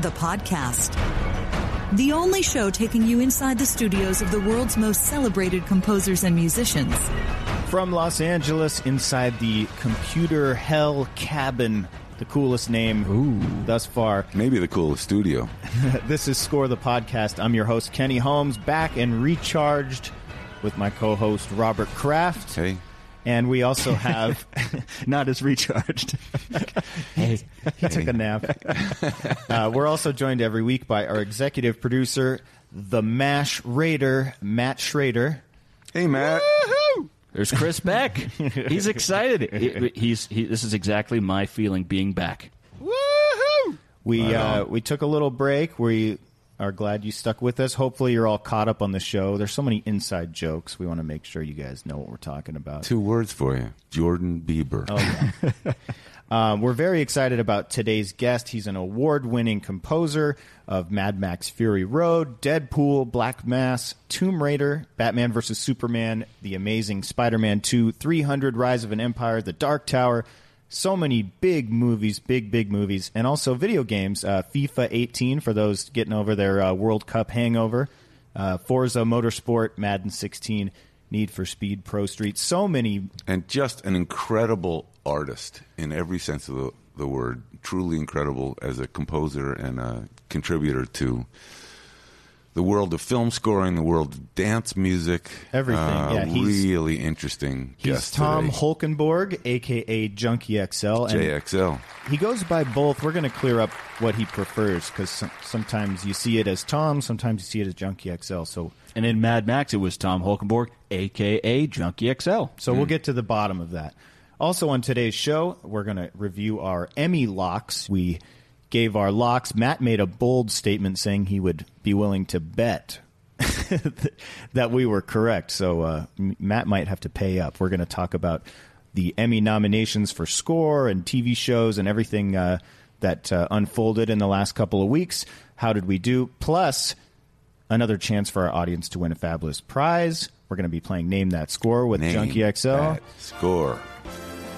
the podcast. The only show taking you inside the studios of the world's most celebrated composers and musicians. From Los Angeles, inside the computer hell cabin, the coolest name thus far. Maybe the coolest studio. this is Score the Podcast. I'm your host, Kenny Holmes, back and recharged with my co host, Robert Kraft. Hey, And we also have, not as recharged. Hey, he took a nap. Uh, we're also joined every week by our executive producer, the MASH Raider, Matt Schrader. hey, Matt. there's Chris Beck. He's excited. He- he's he, this is exactly my feeling being back. We uh, we took a little break. We are glad you stuck with us. Hopefully, you're all caught up on the show. There's so many inside jokes. We want to make sure you guys know what we're talking about. Two words for you Jordan Bieber. Oh Um, we're very excited about today's guest. He's an award-winning composer of Mad Max: Fury Road, Deadpool, Black Mass, Tomb Raider, Batman vs Superman, The Amazing Spider-Man 2, 300: Rise of an Empire, The Dark Tower. So many big movies, big big movies, and also video games. Uh, FIFA 18 for those getting over their uh, World Cup hangover. Uh, Forza Motorsport, Madden 16, Need for Speed, Pro Street. So many And just an incredible artist in every sense of the, the word. Truly incredible as a composer and a contributor to the world of film scoring, the world of dance music. Everything, Uh, yeah, he's- really interesting He's guest Tom today. Holkenborg, aka Junkie XL, and JXL. he goes by both. We're going to clear up what he prefers because some, sometimes you see it as Tom, sometimes you see it as Junkie XL. So, And in Mad Max, it was Tom Holkenborg, aka Junkie XL. so we'll get to the bottom of that. Also on today's show, we're going to review our Emmy locks. We gave our locks. Matt made a bold statement saying he would be willing to bet that we were correct. So uh, Matt might have to pay up. We're going to talk about the Emmy nominations for score and TV shows and everything uh, that uh, unfolded in the last couple of weeks. How did we do? Plus, another chance for our audience to win a fabulous prize. We're going to be playing Name That Score with Name Junkie XL. that Score.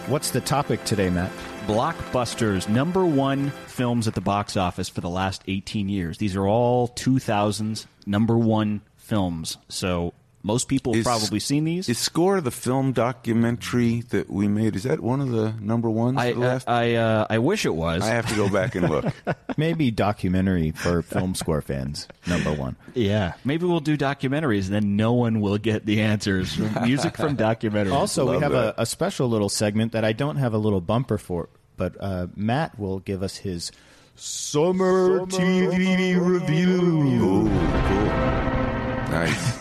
What's the topic today, Matt? Blockbusters, number one films at the box office for the last 18 years. These are all 2000s number one films. So most people have probably seen these. Is Score the film documentary that we made? Is that one of the number ones? I for? I uh, I wish it was. I have to go back and look. Maybe documentary for film score fans, number one. yeah, maybe we'll do documentaries, and then no one will get the answers. Music from documentaries. Also, we have a, a special little segment that I don't have a little bumper for, but uh, Matt will give us his summer TV review. Ooh, cool. Nice.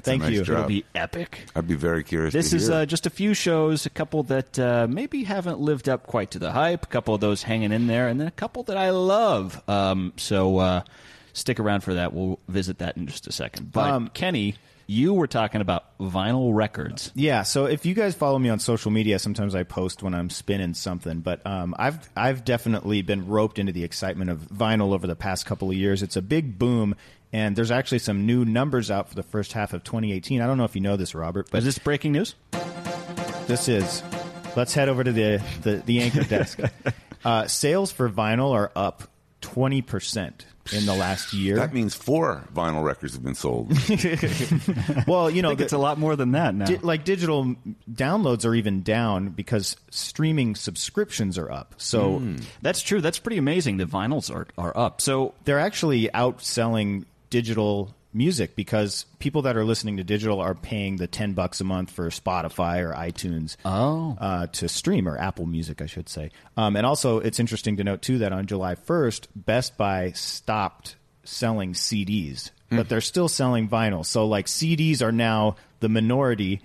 Thank nice you. Job. it'll be epic. I'd be very curious. This to is hear. uh, just a few shows, a couple that uh, maybe haven't lived up quite to the hype, a couple of those hanging in there, and then a couple that I love. Um, so uh, stick around for that. We'll visit that in just a second. But Um, Kenny, you were talking about vinyl records. Yeah, so if you guys follow me on social media, sometimes I post when I'm spinning something. But um, I've I've definitely been roped into the excitement of vinyl over the past couple of years. It's a big boom, and there's actually some new numbers out for the first half of 2018. I don't know if you know this, Robert, but Is this breaking news? this is. Let's head over to the the, the anchor desk. Uh, sales for vinyl are up 20 percent in the last year. That means four vinyl records have been sold. well, you know, I think the- it's a lot more than that now. Di- like digital downloads are even down because streaming subscriptions are up. So That's true. That's pretty amazing. The vinyls are, are up. So they're actually outselling digital music because people that are listening to digital are paying the 10 bucks a month for Spotify or iTunes Oh. uh, to stream or Apple Music, I should say. Um, and also, it's interesting to note too that on July 1st, Best Buy stopped selling CDs, but they're still selling vinyl. So like CDs are now the minority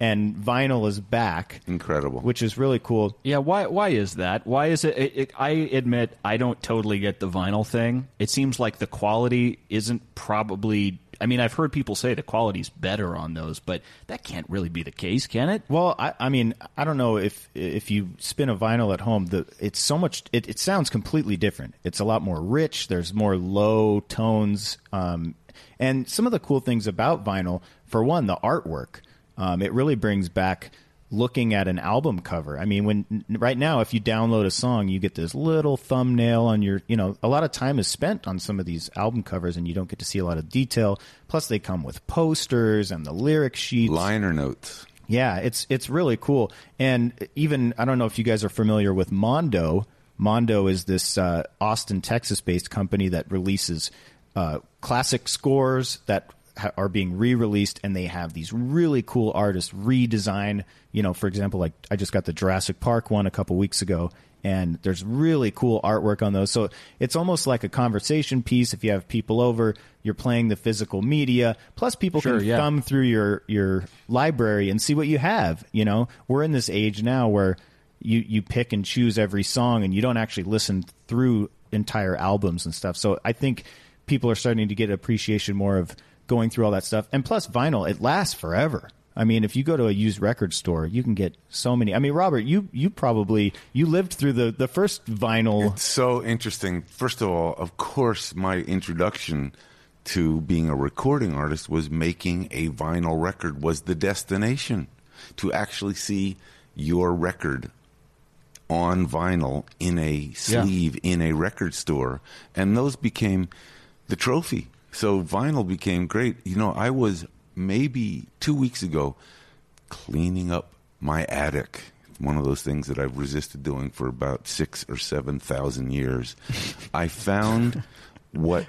and vinyl is back, Incredible. which is really cool. Yeah, why why is that? Why is it, it, it I admit I don't totally get the vinyl thing. It seems like the quality isn't probably I mean, I've heard people say the quality's better on those, but that can't really be the case, can it? Well, I, I mean, I don't know if if you spin a vinyl at home, the it's so much. It, it sounds completely different. It's a lot more rich. There's more low tones, um, and some of the cool things about vinyl. For one, the artwork. Um, it really brings back looking at an album cover. I mean, when right now, if you download a song, you get this little thumbnail on your. You know, a lot of time is spent on some of these album covers, and you don't get to see a lot of detail. Plus, they come with posters and the lyric sheets. Liner notes. Yeah, it's it's really cool. And even I don't know if you guys are familiar with Mondo. Mondo is this uh, Austin, Texas based company that releases uh, classic scores that ha- are being re-released and they have these really cool artists redesign, you know, for example, like I just got the Jurassic Park one a couple weeks ago and there's really cool artwork on those. So it's almost like a conversation piece if you have people over, you're playing the physical media, plus people Sure, can yeah. thumb through your your library and see what you have. You know, we're in this age now where you you pick and choose every song, and you don't actually listen through entire albums and stuff. So I think people are starting to get appreciation more of going through all that stuff. And plus, vinyl it lasts forever. I mean, if you go to a used record store, you can get so many. I mean, Robert, you you probably you lived through the the first vinyl. It's so interesting. First of all, of course, my introduction to being a recording artist was making a vinyl record was the destination to actually see your record on vinyl in a sleeve in a record store and those became the trophy so vinyl became great you know i was maybe 2 weeks ago cleaning up my attic. One of those things that I've resisted doing for about six or seven thousand years. I found what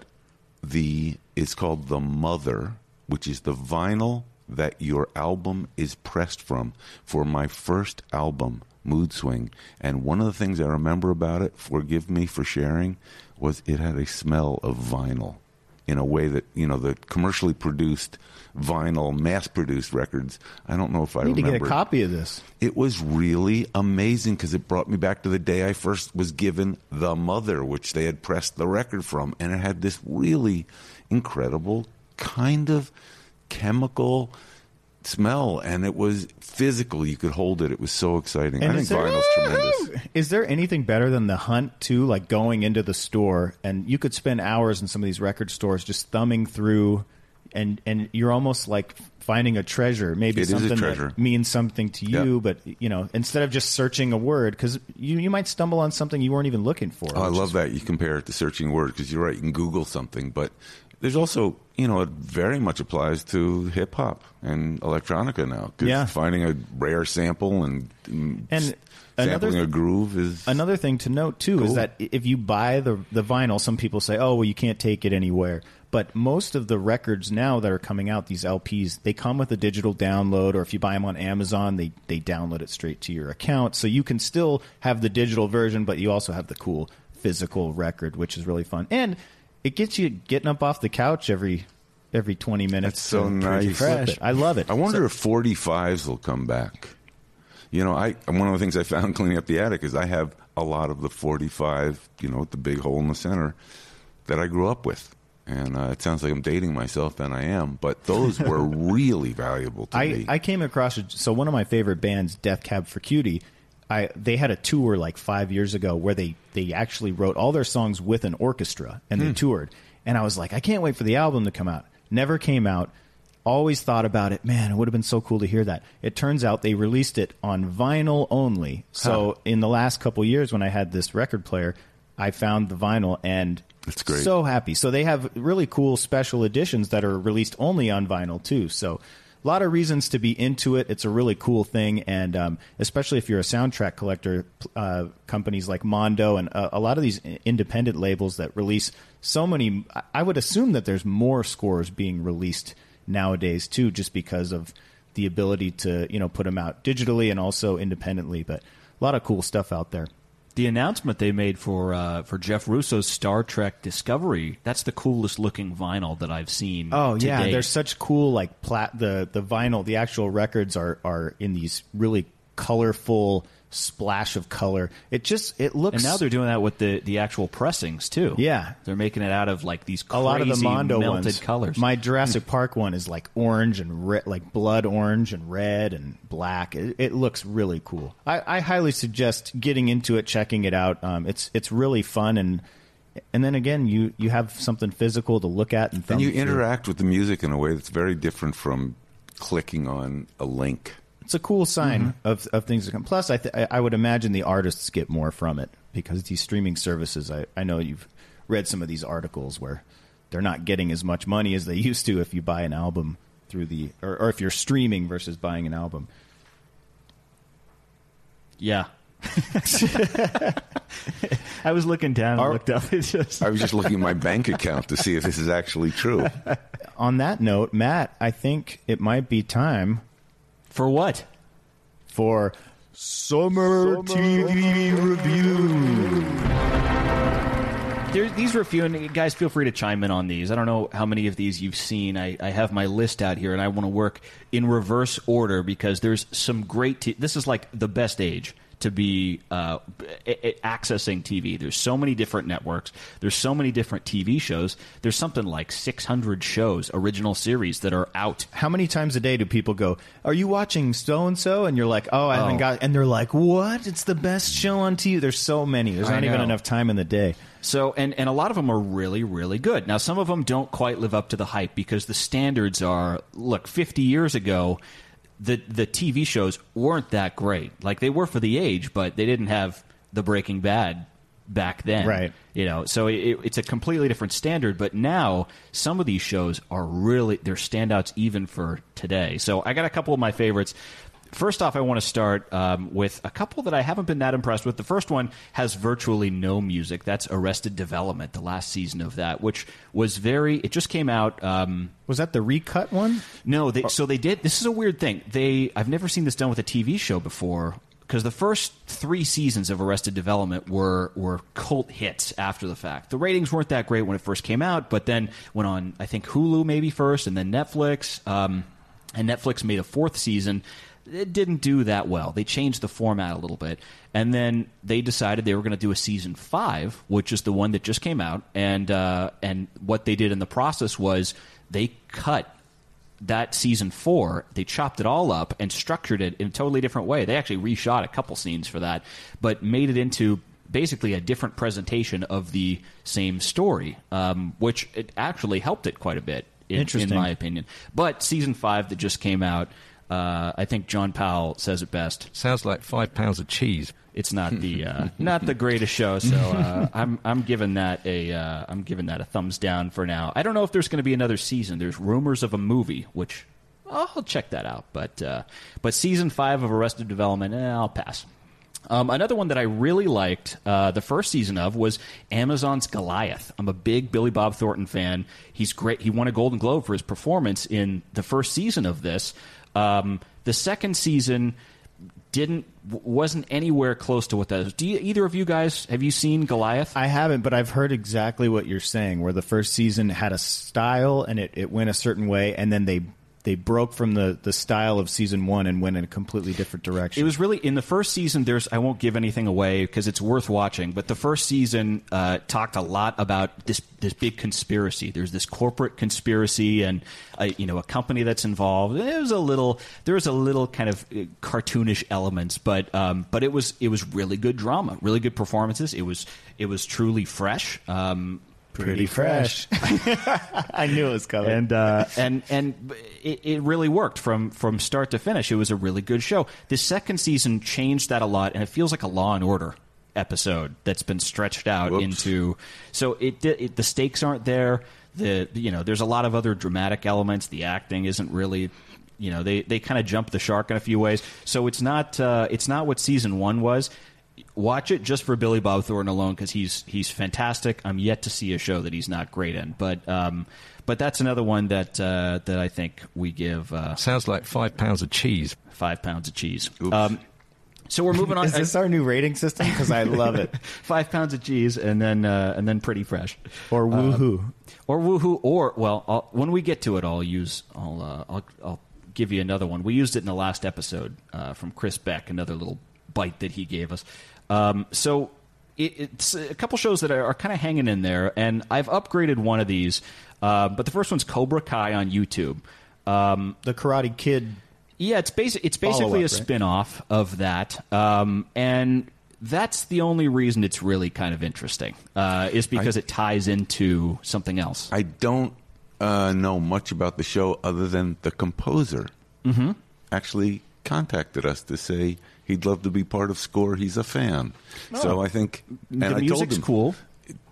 the is called the mother, which is the vinyl that your album is pressed from for my first album, Mood Swing. And one of the things I remember about it, forgive me for sharing, was it had a smell of vinyl in a way that you know the commercially produced vinyl, mass-produced records. I don't know if I I need to remember. get a copy of this. It was really amazing because it brought me back to the day I first was given the mother, which they had pressed the record from, and it had this really incredible kind of chemical smell, and it was physical. You could hold it. It was so exciting. I think is there- vinyl's tremendous. Is there anything better than the hunt too? Like going into the store and you could spend hours in some of these record stores just thumbing through, and and you're almost like finding a treasure. Maybe It a something treasure. that means something to you, Yeah. but you know, instead of just searching a word, because you you might stumble on something you weren't even looking for. Oh, I love is- that you compare it to searching word because you're right. You can Google something, but there's also you know it very much applies to hip hop and electronica now. 'Cause Yeah. finding a rare sample and mm, And another sampling a groove is Another thing to note too is that if you buy the the vinyl, some people say, "Oh, well, you can't take it anywhere." But most of the records now that are coming out, these LPs, they come with a digital download, or if you buy them on Amazon, they they download it straight to your account. So you can still have the digital version, but you also have the cool physical record, which is really fun, and it gets you getting up off the couch every every twenty minutes. That's so nice. it. I love it. I wonder So- if 45s will come back. You know, I one of the things I found cleaning up the attic is I have a lot of the 45, you know, with the big hole in the center that I grew up with. And uh, it sounds like I'm dating myself, and I am. But those were really valuable to I, me. I came across a, so one of my favorite bands, Death Cab for Cutie. I they had a tour like five years ago where they they actually wrote all their songs with an orchestra and they hmm. toured. And I was like, I can't wait for the album to come out. Never came out. Always thought about it. Man, it would have been so cool to hear that. It turns out they released it on vinyl only. So in the last couple years, when I had this record player, I found the vinyl and That's great. So happy. So they have really cool special editions that are released only on vinyl too. So a lot of reasons to be into it. It's a really cool thing, and um, especially if you're a soundtrack collector, uh, companies like Mondo and uh, a lot of these independent labels that release so many. I would assume that there's more scores being released nowadays too, just because of the ability to you know put them out digitally and also independently. But a lot of cool stuff out there. The announcement they made for uh, for Jeff Russo's Star Trek Discovery, that's the coolest looking vinyl that I've seen. Oh yeah, date. there's such cool like plat the the vinyl. The actual records are are in these really colorful splash of color. It just it looks And now they're doing that with the, the actual pressings too. Yeah. they're making it out of like these a lot of the Mondo melted ones. colors. My Jurassic Park one is like orange and red, like blood orange and red and black. It, it looks really cool. I, I highly suggest getting into it, checking it out. Um, it's it's really fun and and then again you you have something physical to look at and And thumb you through. interact with the music in a way that's very different from clicking on a link. It's a cool sign Mm-hmm. of, of things to come. Plus, I, th- I I would imagine the artists get more from it because these streaming services. I, I know you've read some of these articles where they're not getting as much money as they used to if you buy an album through the or, or if you're streaming versus buying an album. yeah. I was looking down and Are- looked up. It's just I was just looking at my bank account to see if this is actually true. On that note, Matt, I think it might be time for what? for summer, TV review. There, these review and guys, feel free to chime in on these. I don't know how many of these you've seen. I, I have my list out here, and I want to work in reverse order because there's some great. T- this is like the best age to be uh, accessing TV. There's so many different networks. There's so many different TV shows. There's something like 600 shows, original series that are out. How many times a day do people go, Are you watching so and so? And you're like, Oh, I haven't Oh. got. And they're like, What? It's the best show on TV. There's so many. There's I not even enough time in the day. So, and, and a lot of them are really, really good. Now, some of them don't quite live up to the hype because the standards are look, 50 years ago, the, the TV shows weren't that great. Like, they were for the age, but they didn't have the Breaking Bad back then. Right. You know, so it, it's a completely different standard. But now, some of these shows are really, they're standouts even for today. So, I got a couple of my favorites. First off, I want to start um, with a couple that I haven't been that impressed with. The first one has virtually no music. That's Arrested Development, the last season of that, which was very. It just came out. Um, Was that the recut one? no, they, so they did. This is a weird thing. They I've never seen this done with a TV show before because the first three seasons of Arrested Development were were cult hits after the fact. The ratings weren't that great when it first came out, but then went on I think Hulu maybe first, and then Netflix. Um, and Netflix made a fourth season. It didn't do that well. They changed the format a little bit, and then they decided they were going to do a season five, which is the one that just came out. And uh, and what they did in the process was they cut that season four, they chopped it all up and structured it in a totally different way. They actually reshot a couple scenes for that, but made it into basically a different presentation of the same story, um, which it actually helped it quite a bit, in, in my opinion. But season five that just came out, uh, I think John Powell says it best. Sounds like five pounds of cheese. It's not the uh, not the greatest show, so uh, I'm I'm giving that a uh, I'm giving that a thumbs down for now. I don't know if there's going to be another season. There's rumors of a movie, which I'll check that out. But uh, but season five of Arrested Development, eh, I'll pass. Um, another one that I really liked uh, the first season of was Amazon's Goliath. I'm a big Billy Bob Thornton fan. He's great. He won a Golden Globe for his performance in the first season of this. Um, the second season didn't wasn't anywhere close to what that is. Do you, either of you guys have you seen Goliath? I haven't, but I've heard exactly what you're saying. Where the first season had a style and it, it went a certain way, and then they they broke from the, the style of season one and went in a completely different direction. It was really in the first season. There's I won't give anything away because it's worth watching. But the first season uh, talked a lot about this this big conspiracy. There's this corporate conspiracy and uh, you know a company that's involved. It was a little there was a little kind of uh, cartoonish elements, but um, but it was it was really good drama, really good performances. It was it was truly fresh. Um, pretty fresh. I knew it was coming. and uh, and and it, it really worked from from start to finish. It was a really good show. The second season changed that a lot, and it feels like a Law and Order episode that's been stretched out Whoops. into. So it, it the stakes aren't there. The you know there's a lot of other dramatic elements. The acting isn't really. You know they, they kind of jump the shark in a few ways, so it's not uh, it's not what season one was. Watch it just for Billy Bob Thornton alone because he's he's fantastic. I'm yet to see a show that he's not great in, but um, but that's another one that uh, that I think we give uh, Sounds like five pounds of cheese. five pounds of cheese. Oops. Um, So we're moving on. Is this our new rating system? Because I love it. five pounds of cheese and then uh, and then pretty fresh. Or woohoo. or woohoo or well I'll, when we get to it i'll use i'll uh, I'll, I'll give you another one we used it in the last episode uh, from chris beck another little bite that he gave us um, so it, it's a couple shows that are, are kind of hanging in there and i've upgraded one of these uh, but the first one's cobra kai on youtube um, the Karate Kid. yeah, it's basic. It's basically a right? spin-off of that, um, and that's the only reason it's really kind of interesting. Uh, is because it ties into something else. I don't uh, know much about the show other than the composer Mm-hmm. actually contacted us to say he'd love to be part of Score. He's a fan. So I think and Oh. the I told music's him, cool.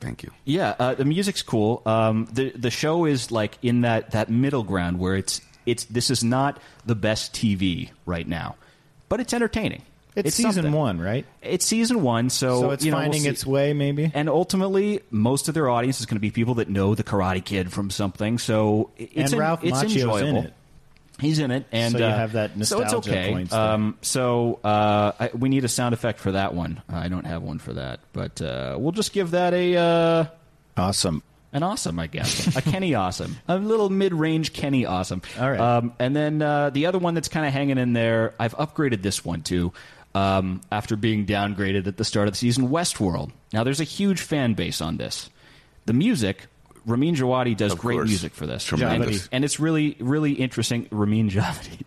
Thank you. Yeah, uh, the music's cool. Um, the the show is like in that that middle ground where it's it's this is not the best TV right now, but it's entertaining. It's, season something. one, right? It's season one, so So it's you know, we'll finding its way, maybe. And ultimately, most of their audience is going to be people that know the Karate Kid from something. So it's And en- Ralph it's Macchio's in it. He's in it, and So you uh, have that nostalgia So it's okay. points there. Um, so uh, I, we need a sound effect for that one. I don't have one for that, but uh, we'll just give that a uh, Awesome. an awesome, I guess, a Kenny awesome, a little mid-range Kenny awesome. All right. Um, and then uh, the other one that's kind of hanging in there, I've upgraded this one too. Um, after being downgraded at the start of the season, Westworld. Now, there's a huge fan base on this. The music, Ramin Djawadi does Of great course. music for this, Tremendous. and, and it's really, really interesting. Ramin Djawadi,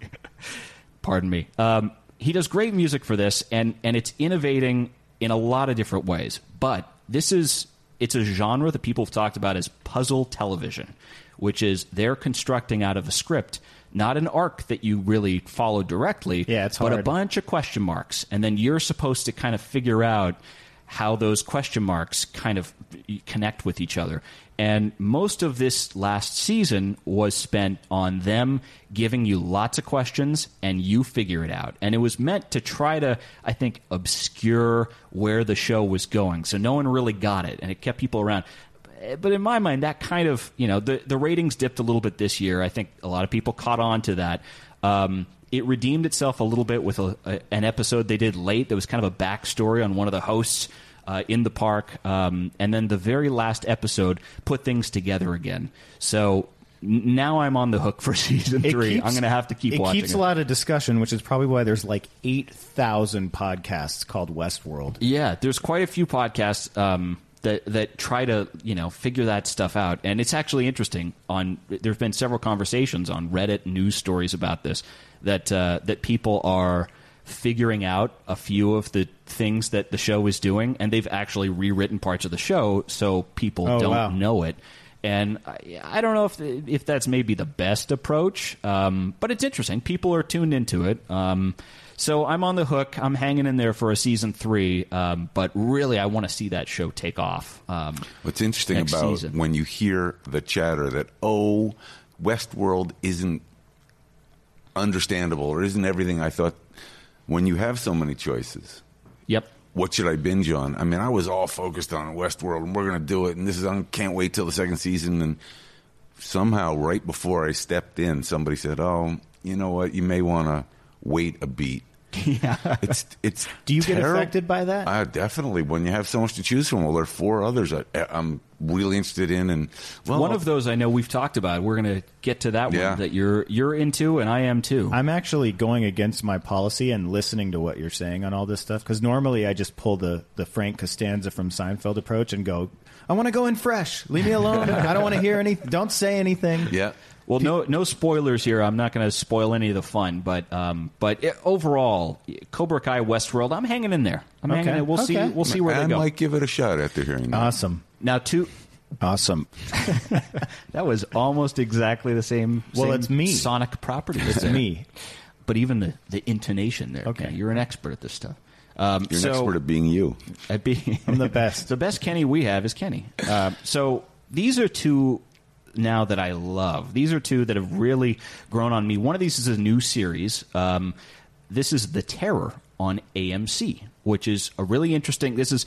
pardon me. Um, he does great music for this, and and it's innovating in a lot of different ways. But this is it's a genre that people have talked about as puzzle television, which is they're constructing out of a script, not an arc that you really follow directly, Yeah, it's but a bunch of question marks, and then you're supposed to kind of figure out how those question marks kind of connect with each other. And most of this last season was spent on them giving you lots of questions and you figure it out. And it was meant to try to, I think, obscure where the show was going. So no one really got it and it kept people around. But in my mind, that kind of, you know, the, the ratings dipped a little bit this year. I think a lot of people caught on to that. Um, it redeemed itself a little bit with a, a, an episode they did late that was kind of a backstory on one of the hosts uh, in the park. Um, and then the very last episode put things together again. So n- now I'm on the hook for season It three. keeps- I'm going to have to keep it watching keeps it. a lot of discussion, which is probably why there's like eight thousand podcasts called Westworld. Yeah, there's quite a few podcasts um, that that try to you know figure that stuff out, and it's actually interesting. On there's been several conversations on Reddit news stories about this that uh, that people are figuring out a few of the things that the show is doing, and they've actually rewritten parts of the show so people Oh, don't wow. know it. And I, I don't know if if that's maybe the best approach, um, but it's interesting. People are tuned into it. Um, so I'm on the hook. I'm hanging in there for a season three, um, but really, I want to see that show take off. Um, What's interesting next about season. when you hear the chatter that oh, Westworld isn't understandable or isn't everything I thought. When you have so many choices, Yep. what should I binge on? I mean, I was all focused on Westworld, and we're going to do it, and this is I can't wait till the second season. And somehow, right before I stepped in, somebody said, "Oh, you know what? You may want to wait a beat." Yeah. It's it's. Do you get affected by that? Uh, definitely. When you have so much to choose from, well, there are four others I, I'm really interested in, and well, One of those I know we've talked about. We're going to get to that Yeah. one that you're you're into, and I am too. I'm actually going against my policy and listening to what you're saying on all this stuff because normally I just pull the the Frank Costanza from Seinfeld approach and go, I want to go in fresh. Leave me alone. I don't want to hear any. Don't say anything. yeah. Well, no, no spoilers here. I'm not going to spoil any of the fun, but um, but it, overall, Cobra Kai Westworld, I'm hanging in there. I'm hanging. Okay, In. We'll see. We'll see where I they go. I might give it a shot after hearing that. Awesome. now, two. Awesome. That was almost exactly the same. Well, same it's me. Sonic property. It's me. but even the, the intonation there. Okay. Kenny, you're an expert at this stuff. Um, You're so, an expert at being you. I'd be I'm the best. the best Kenny we have is Kenny. Uh, so these are two now that I love. These are two that have really grown on me. One of these is a new series. Um, this is The Terror on AMC, which is a really interesting. This is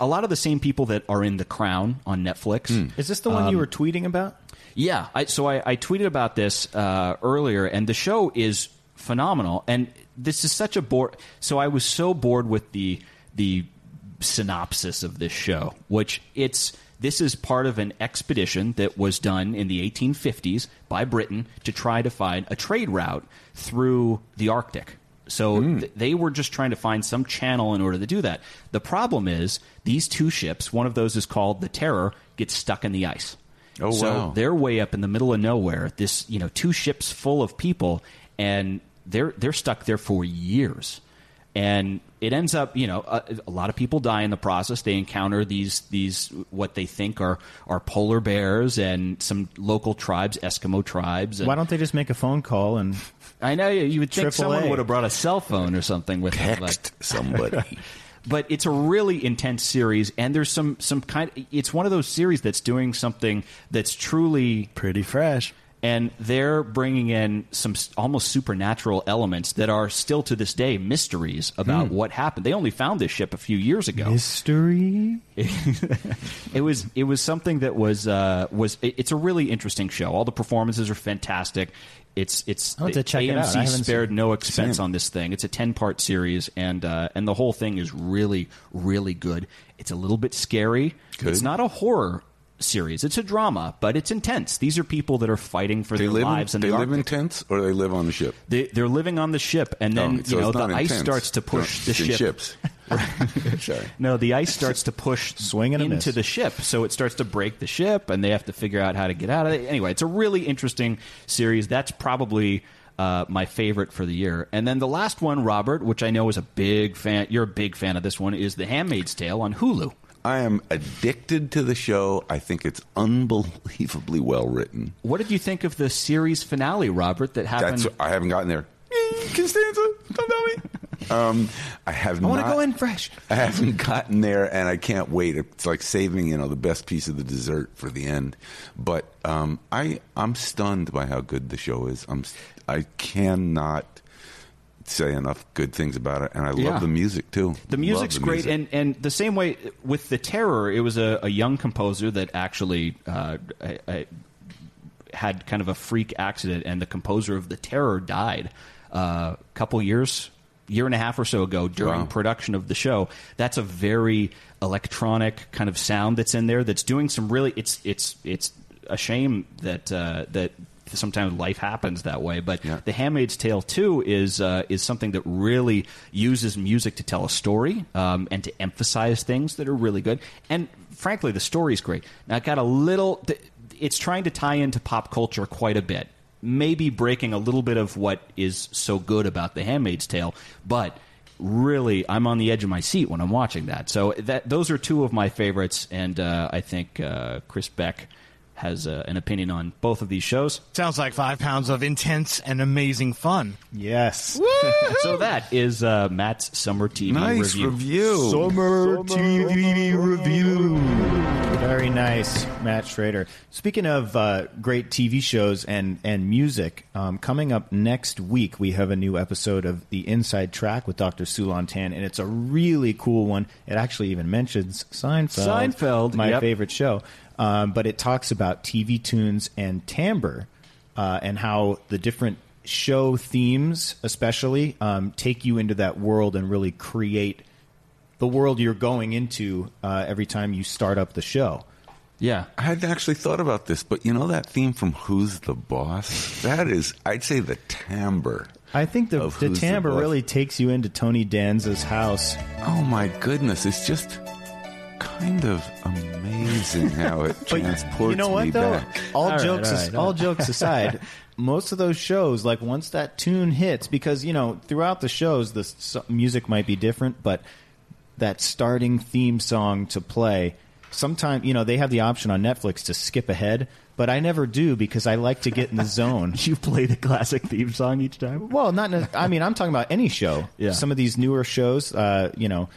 a lot of the same people that are in The Crown on Netflix. Is this the one you were tweeting about? Yeah, I, so I, I tweeted about this uh, earlier, and the show is phenomenal. And this is such a bore. So I was so bored with the the synopsis of this show, which it's this is part of an expedition that was done in the 1850s by Britain to try to find a trade route through the Arctic. So hmm. th- they were just trying to find some channel in order to do that. The problem is these two ships, one of those is called the Terror, gets stuck in the ice. Oh, so wow. they're way up in the middle of nowhere. This, you know, two ships full of people, and they're they're stuck there for years. And it ends up, you know, a, a lot of people die in the process. They encounter these these what they think are are polar bears and some local tribes, Eskimo tribes. And Why don't they just make a phone call and I know you would think someone A. would have brought a cell phone or something with them, but- Text somebody. but it's a really intense series and there's some some kind it's one of those series that's doing something that's truly pretty fresh? And they're bringing in some almost supernatural elements that are still to this day mysteries about Hmm. what happened they only found this ship a few years ago Mystery. it was it was something that was uh, was it- it's a really interesting show. All the performances are fantastic. It's it's have to check it out. I AMC spared no expense on this thing. It's a ten part series, and uh, and the whole thing is really really good. It's a little bit scary. Good. It's not a horror series. It's a drama, but it's intense. These are people that are fighting for They their live lives in, in they the live in tents or they live on the ship. They, they're living on the ship, and then Oh, so you know the ice tents. starts to push No, the ship. ships. Sorry. No, the ice starts to push Swing and a into miss. the ship, so it starts to break the ship, and they have to figure out how to get out of it. Anyway, it's a really interesting series. That's probably uh, my favorite for the year. And then the last one, Robert, which I know is a big fan. You're a big fan of this one. Is The Handmaid's Tale on Hulu. I am addicted to the show. I think it's unbelievably well written. What did you think of the series finale, Robert? That happened. That's I haven't gotten there. Costanza, don't tell me. Um, I have I want to go in fresh. I haven't gotten there, and I can't wait. It's like saving, you know, the best piece of the dessert for the end. But um, I, I'm stunned by how good the show is. I'm, I cannot say enough good things about it, and I Yeah. love the music too. The music's the great, music. and and the same way with the Terror, it was a, a young composer that actually uh, I, I had kind of a freak accident, and the composer of the Terror died uh, a couple years, year and a half or so ago during Wow. production of the show. That's a very electronic kind of sound that's in there. That's doing some really. It's it's it's a shame that uh, that sometimes life happens that way. But Yeah. The Handmaid's Tale too is uh, is something that really uses music to tell a story um, and to emphasize things that are really good. And frankly, the story's great. Now, it got a little. It's trying to tie into pop culture quite a bit. Maybe breaking a little bit of what is so good about The Handmaid's Tale, but really, I'm on the edge of my seat when I'm watching that. So that those are two of my favorites, and uh, I think uh, Chris Beck has uh, an opinion on both of these shows. Sounds like five pounds of intense and amazing fun. Yes. so that is uh, Matt's summer TV nice review. review. Summer TV review. Very nice, Matt Schrader. Speaking of uh, great TV shows and and music, um, coming up next week we have a new episode of the Inside Track with Dr. Siu-Lan Tan, and it's a really cool one. It actually even mentions Seinfeld, Seinfeld, my yep. favorite show. Um, but it talks about TV tunes and timbre uh, and how the different show themes, especially, um, take you into that world and really create the world you're going into uh, every time you start up the show. Yeah. I hadn't actually thought about this, but you know that theme from Who's the Boss? That is, I'd say the timbre. I think the, the Who's the timbre really takes you into Tony Danza's house. Oh my goodness, it's just kind of amazing how it transports you know what me though? back. All, All right, jokes all as- all all right. jokes aside, most of those shows like once that tune hits because you know throughout the shows the s- music might be different, but that starting theme song to play sometimes you know they have the option on Netflix to skip ahead, but I never do because I like to get in the zone. You play the classic theme song each time? Well, not. ne- I mean, I'm talking about any show. Yeah. Some of these newer shows, uh, you know,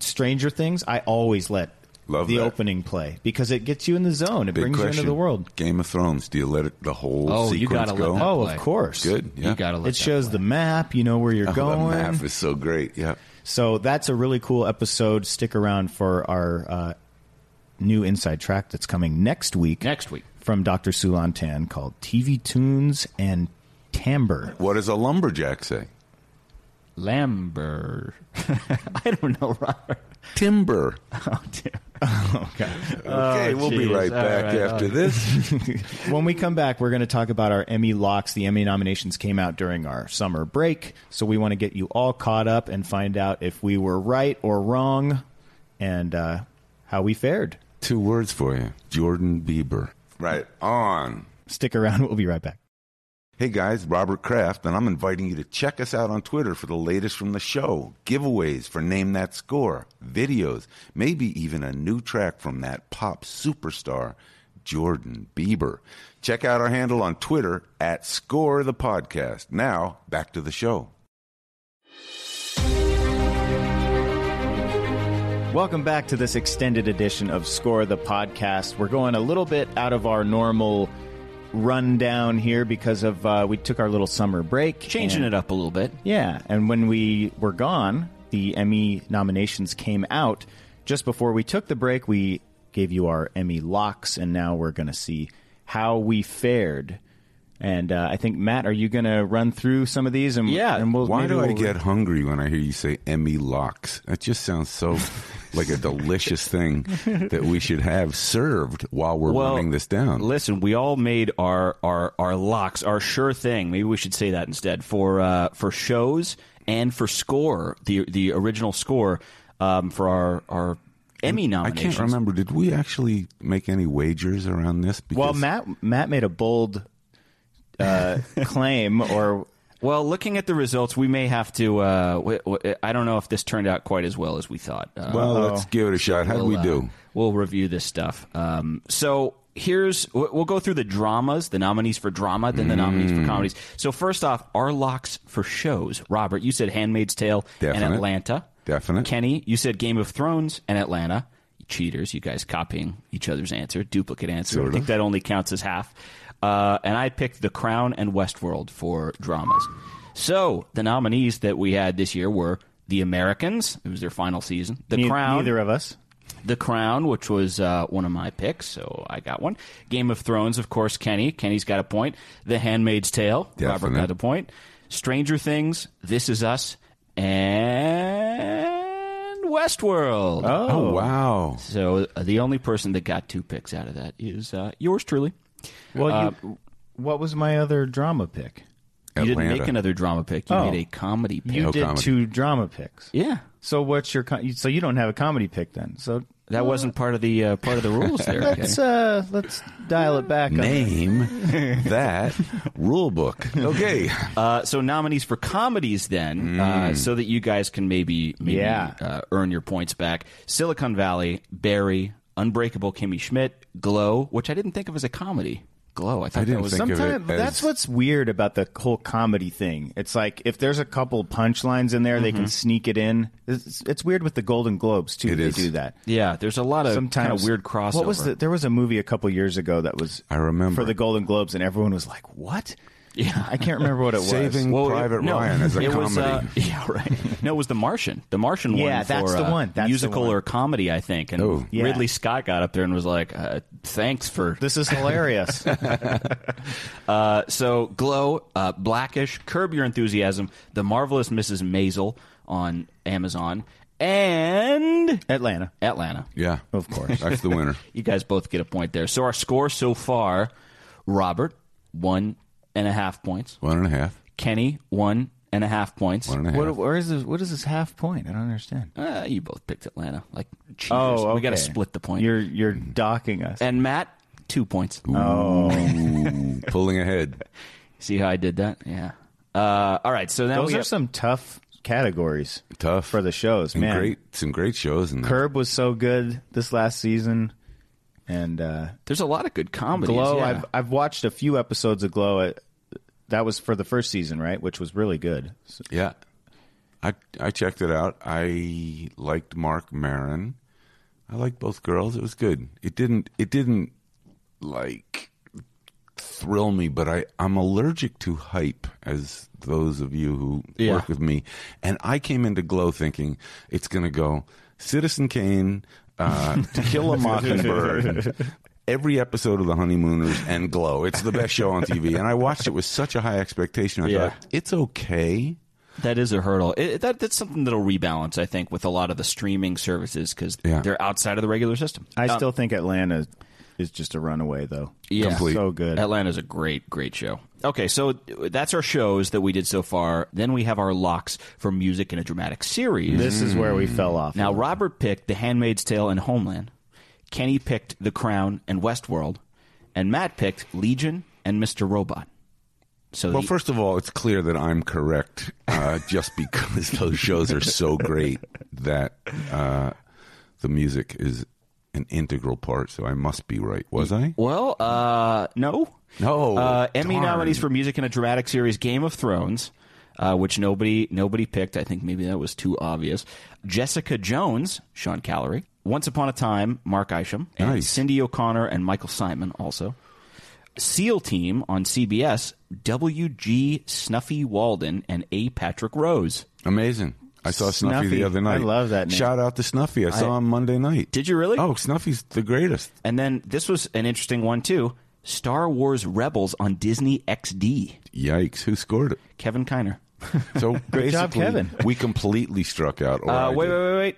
Stranger Things. I always let Love the that. opening play because it gets you in the zone. It Big brings question. you into the world. Game of Thrones. Do you let it the whole Oh, you sequence gotta let go? that Oh, play. of course. Good. Yeah. You got to let It shows the map. You know where you're Oh, going. the map is so great. Yeah. So that's a really cool episode. Stick around for our uh, new inside track that's coming next week. next week. from Dr. Siu-Lan Tan called TV Tunes and timbre. What does a lumberjack say? Lamber. I don't know, Robert. Timber. Oh, dear. Okay. Okay, we'll be right back right, after all this. when we come back, we're going to talk about our Emmy locks. The Emmy nominations came out during our summer break, so we want to get you all caught up and find out if we were right or wrong and uh, how we fared. Two words for you Jordan Bieber. Right on. Stick around. We'll be right back. Hey guys, Robert Kraft, and I'm inviting you to check us out on Twitter for the latest from the show, giveaways for Name That Score, videos, maybe even a new track from that pop superstar, Jordan Bieber. Check out our handle on Twitter at Score the Podcast. Now, back to the show. Welcome back to this extended edition of Score the Podcast. We're going a little bit out of our normal rundown here because of uh, we took our little summer break, Changing and- it up a little bit. Yeah, and when we were gone, the Emmy nominations came out. Just before we took the break, we gave you our Emmy locks, and now we're going to see how we fared. And uh, I think Matt, are you going to run through some of these? And Yeah. and we'll, Why do I we'll- get hungry when I hear you say Emmy locks? That just sounds so like a delicious thing that we should have served while we're running this down. Listen, we all made our our our locks, our sure thing. Maybe we should say that instead for uh, for shows and for score, the the original score um, for our our Emmy nominations. I can't remember. Did we actually make any wagers around this? Well, Matt Matt made a bold uh, claim, or Well, looking at the results, we may have to. Uh, w- w- I don't know if this turned out quite as well as we thought. Uh, Well, let's give it a shot. How do we we'll, do? uh, we'll review this stuff. Um, so here's we'll we'll go through the dramas, the nominees for drama, then the nominees Mm. for comedies. So first off, our locks for shows. Robert, you said *Handmaid's Tale* and Atlanta. Definite. Kenny, you said *Game of Thrones* and Atlanta. Cheaters, you guys copying each other's answer, duplicate answer. Sort I think that only counts as half. Uh, and I picked *The Crown* and *Westworld* for dramas. So the nominees that we had this year were *The Americans*. It was their final season. *The ne- Crown*. neither of us. The Crown, which was uh, one of my picks, so I got one. Game of Thrones, of course, Kenny. Kenny's got a point. The Handmaid's Tale, Robert got a point. Stranger Things, This Is Us, and Westworld. Oh, wow. So uh, the only person that got two picks out of that is uh, yours truly. Well, Uh, you, what was my other drama pick? You didn't make another drama pick. You Oh. made a comedy pick. You No did comedy. two drama picks. yeah. So what's your co- so you don't have a comedy pick then? So That wasn't part of the uh, part of the rules there. let's Kenny. uh let's dial it back. on that. Name that rule book. Okay. Uh, so nominees for comedies then, uh, so that you guys can maybe maybe Yeah. uh, earn your points back. Silicon Valley, Barry, Unbreakable Kimmy Schmidt, Glow, which I didn't think of as a comedy. Glow, I thought I that didn't was think Sometimes as- that's what's weird about the whole comedy thing. It's like if there's a couple punchlines in there, they can mm-hmm. sneak it in. It's, it's weird with the Golden Globes too. It they is. do that. yeah. There's a lot of Sometimes kind of weird crossover. What was the, there was a movie a couple years ago that was I remember. for the Golden Globes, and everyone was like, "What?" Yeah. I can't remember what it was. Saving Well, it- Private no, Ryan as a it comedy. Was, uh, yeah, right. No, it was The Martian. The Martian one. Yeah, that's for, the uh, one. That's the musical one. or comedy, I think. And Oh. Yeah. Ridley Scott got up there and was like, uh, "Thanks for This is hilarious. Uh, so Glow, uh, Blackish, Curb Your Enthusiasm, The Marvelous Mrs. Maisel on Amazon, and Atlanta, Atlanta. yeah. of course. That's the winner. You guys both get a point there. So our score so far: Robert one and a half points, One and a half. Kenny one and a half points. One and a half. What, where is this? What is this half point? I don't understand. Uh, you both picked Atlanta, like cheaters. Oh, we got to split the point. You're you're docking us. and Matt two points. Ooh, pulling ahead. See how I did that? Yeah. Uh, all right. So now Those we are have- some tough categories Tough for the shows, Some man. great, some great shows in there. Curb was so good this last season, and uh, There's a lot of good comedy. Glow. yeah. I've I've watched a few episodes of Glow. That was for the first season, right? Which was really good. So- Yeah, I I checked it out. I liked Marc Maron. I liked both girls. It was good. It didn't. It didn't like thrill me, but I I'm allergic to hype, as those of you who Yeah. work with me. And I came into Glow thinking it's going to go Citizen Kane, uh, To Kill a Mockingbird. Every episode of The Honeymooners and Glow. It's the best show on TV, and I watched it with such a high expectation. I Yeah. thought it's okay. That is a hurdle. It, that, that's something that'll rebalance, I think, with a lot of the streaming services because Yeah. they're outside of the regular system. I Um, still think Atlanta is just a runaway, though. Yeah. Complete. So good. Atlanta's a great, great show. Okay, so that's our shows that we did so far. Then we have our locks for music in a dramatic series. This is where we fell off. Now, Robert picked The Handmaid's Tale and Homeland. Kenny picked The Crown and Westworld. And Matt picked Legion and Mr. Robot. So Well, the- first of all, it's clear that I'm correct, uh, just because those shows are so great that uh, the music is an integral part. So I must be right. Was I? Well, uh, no. No, Uh, Emmy nominees for music in a dramatic series: Game of Thrones, uh, which nobody nobody picked. I think maybe that was too obvious. Jessica Jones, Sean Callery. Once Upon a Time, Mark Isham, and Nice. Cindy O'Connor and Michael Simon also. SEAL Team on CBS, W.G. Snuffy Walden and A. Patrick Rose. Amazing. I saw Snuffy, Snuffy. the other night. I love that name. Shout out to Snuffy. I saw him Monday night. Did you really? Oh, Snuffy's the greatest. And then this was an interesting one too. Star Wars Rebels on Disney XD. Yikes! Who scored it? Kevin Kiner. So Good job, Kevin. We completely struck out. Uh, wait, wait, wait, wait.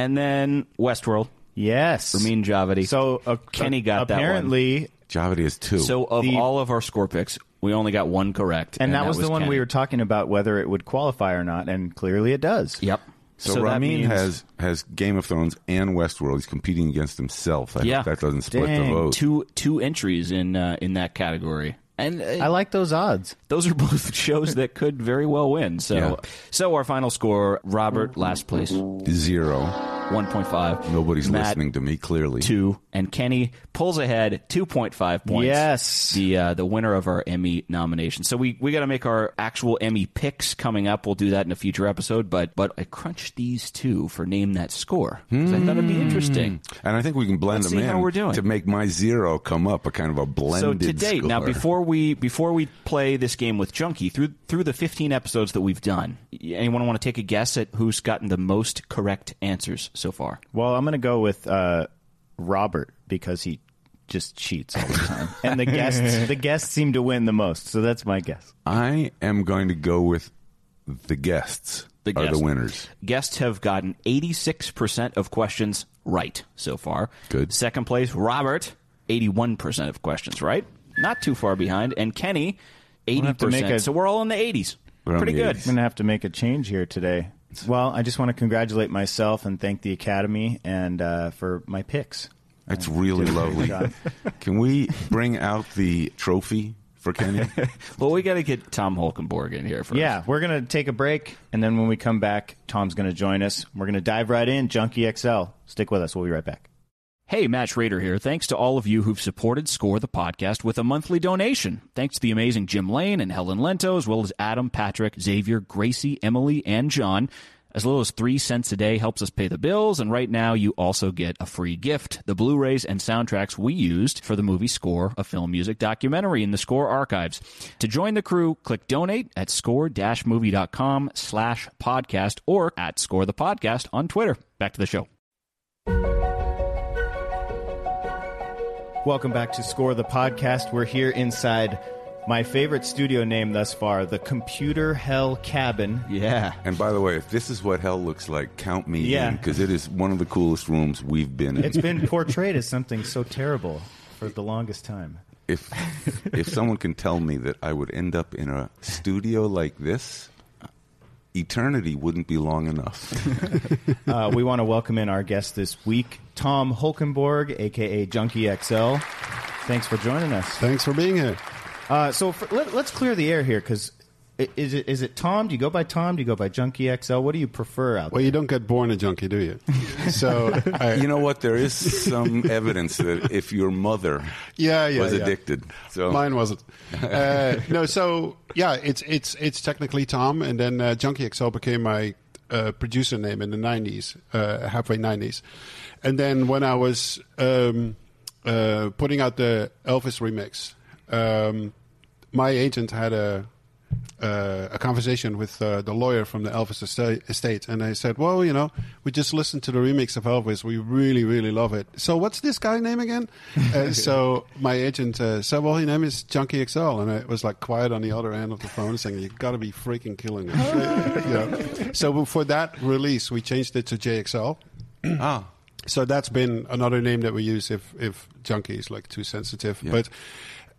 And then Westworld. yes. Ramin Djawadi. So uh, Kenny got that one. apparently, Djawadi is two. So of The- all of our score picks, we only got one correct, and, that, was, the one Kenny. we were talking about whether it would qualify or not, and clearly it does. Yep. So, that Ramin means- has has Game of Thrones and Westworld. He's competing against himself. I Yeah. hope that doesn't split Dang. the vote. two two entries in uh, in that category. And uh, I like those odds. those are both shows that could very well win. So, Yeah. so our final score: Robert last place, Zero. One point five. Nobody's Matt, listening to me clearly. Two, and Kenny pulls ahead two point five points. Yes. the uh, the winner of our Emmy nomination. So we we got to make our actual Emmy picks coming up. We'll do that in a future episode. But but I crunched these two for name that score 'cause I thought it'd be interesting. And I think we can blend Let's them see in how we're doing. to make my zero come up a kind of a blended. So blended to date, now before we before we play this game with Junkie through through the 15 episodes that we've done, anyone want to take a guess at who's gotten the most correct answers so far? Well, I'm going to go with uh, Robert because he just cheats all the time, and the guests the guests seem to win the most. So that's my guess. I am going to go with the guests The guests. are the winners. Guests have gotten 86% of questions right so far. Good. Second place, Robert, 81% of questions right. Not too far behind. And Kenny, have to make 80%. a- so we're all in the 80s. Pretty the good. 80s. I'm going to have to make a change here today. Well, I just want to congratulate myself and thank the Academy and uh, for my picks. It's really lovely. Can we bring out the trophy for Kenny? Well, we got to get Tom Holkenborg in here first. Yeah, we're going to take a break, and then when we come back, Tom's going to join us. We're going to dive right in. Junkie XL. Stick with us. We'll be right back. Hey, Matt Schrader here. Thanks to all of you who've supported Score the podcast with a monthly donation. Thanks to the amazing Jim Lane and Helen Lento, as well as Adam, Patrick, Xavier, Gracie, Emily, and John. As little as three cents a day helps us pay the bills, and right now you also get a free gift the Blu rays and soundtracks we used for the movie Score, a film music documentary in the Score archives. To join the crew, click donate at score movie.com slash podcast or at Score the Podcast on Twitter. Back to the show. Welcome back to Score the Podcast. We're here inside my favorite studio name thus far, the Computer Hell Cabin. Yeah. and by the way, if this is what hell looks like, count me Yeah. in because it is one of the coolest rooms we've been in. It's been portrayed as something so terrible for the longest time. if if someone can tell me that I would end up in a studio like this, eternity wouldn't be long enough. Uh, we want to welcome in our guest this week, Tom Holkenborg, aka Junkie XL. Thanks for joining us. Thanks for being here. Uh, so for, let, let's clear the air here, because is it is it Tom? Do you go by Tom? Do you go by Junkie XL? What do you prefer out there? Well, you don't get born a junkie, do you? So, I, you know what? There is some evidence that if your mother yeah, yeah, was yeah. addicted, so Mine wasn't. Uh, no, so yeah, it's it's it's technically Tom, and then uh, Junkie XL became my uh, producer name in the '90s, uh, halfway '90s, and then when I was um, uh, putting out the Elvis remix, um, my agent had a uh, a conversation with uh, the lawyer from the Elvis estate, and I said, "Well, you know, we just listened to the remix of Elvis. We really, really love it. So, what's this guy name again?" uh, so my agent uh, said, "Well, his name is Junkie XL," and it was like quiet on the other end of the phone, saying, "You've got to be freaking killing me." you know? So for that release, we changed it to JXL. ah, So that's been another name that we use if if junkie is like too sensitive. Yeah. But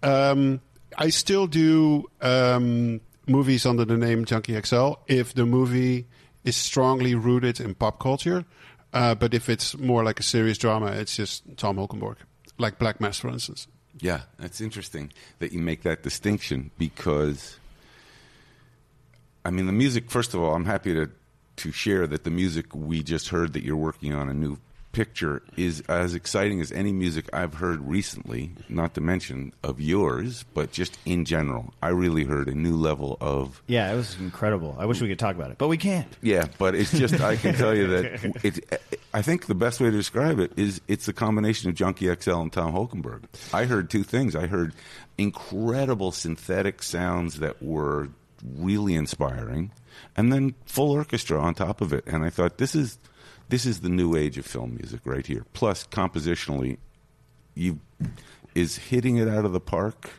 um, I still do um, movies under the name Junkie XL if the movie is strongly rooted in pop culture. Uh, but if it's more like a serious drama, it's just Tom Holkenborg, like Black Mass, for instance. Yeah, that's interesting that you make that distinction because, I mean, the music. First of all, I'm happy to to share that the music we just heard that you're working on a new picture is as exciting as any music I've heard recently. Not to mention of yours, but just in general, I really heard a new level of Yeah, it was incredible. I wish we could talk about it, but we can't. yeah, but it's just I can tell you that it. I think the best way to describe it is it's a combination of Junkie XL and Tom Holkenborg. I heard two things. I heard incredible synthetic sounds that were really inspiring, and then full orchestra on top of it. And I thought this is this is the new age of film music right here. Plus, compositionally, you is hitting it out of the park.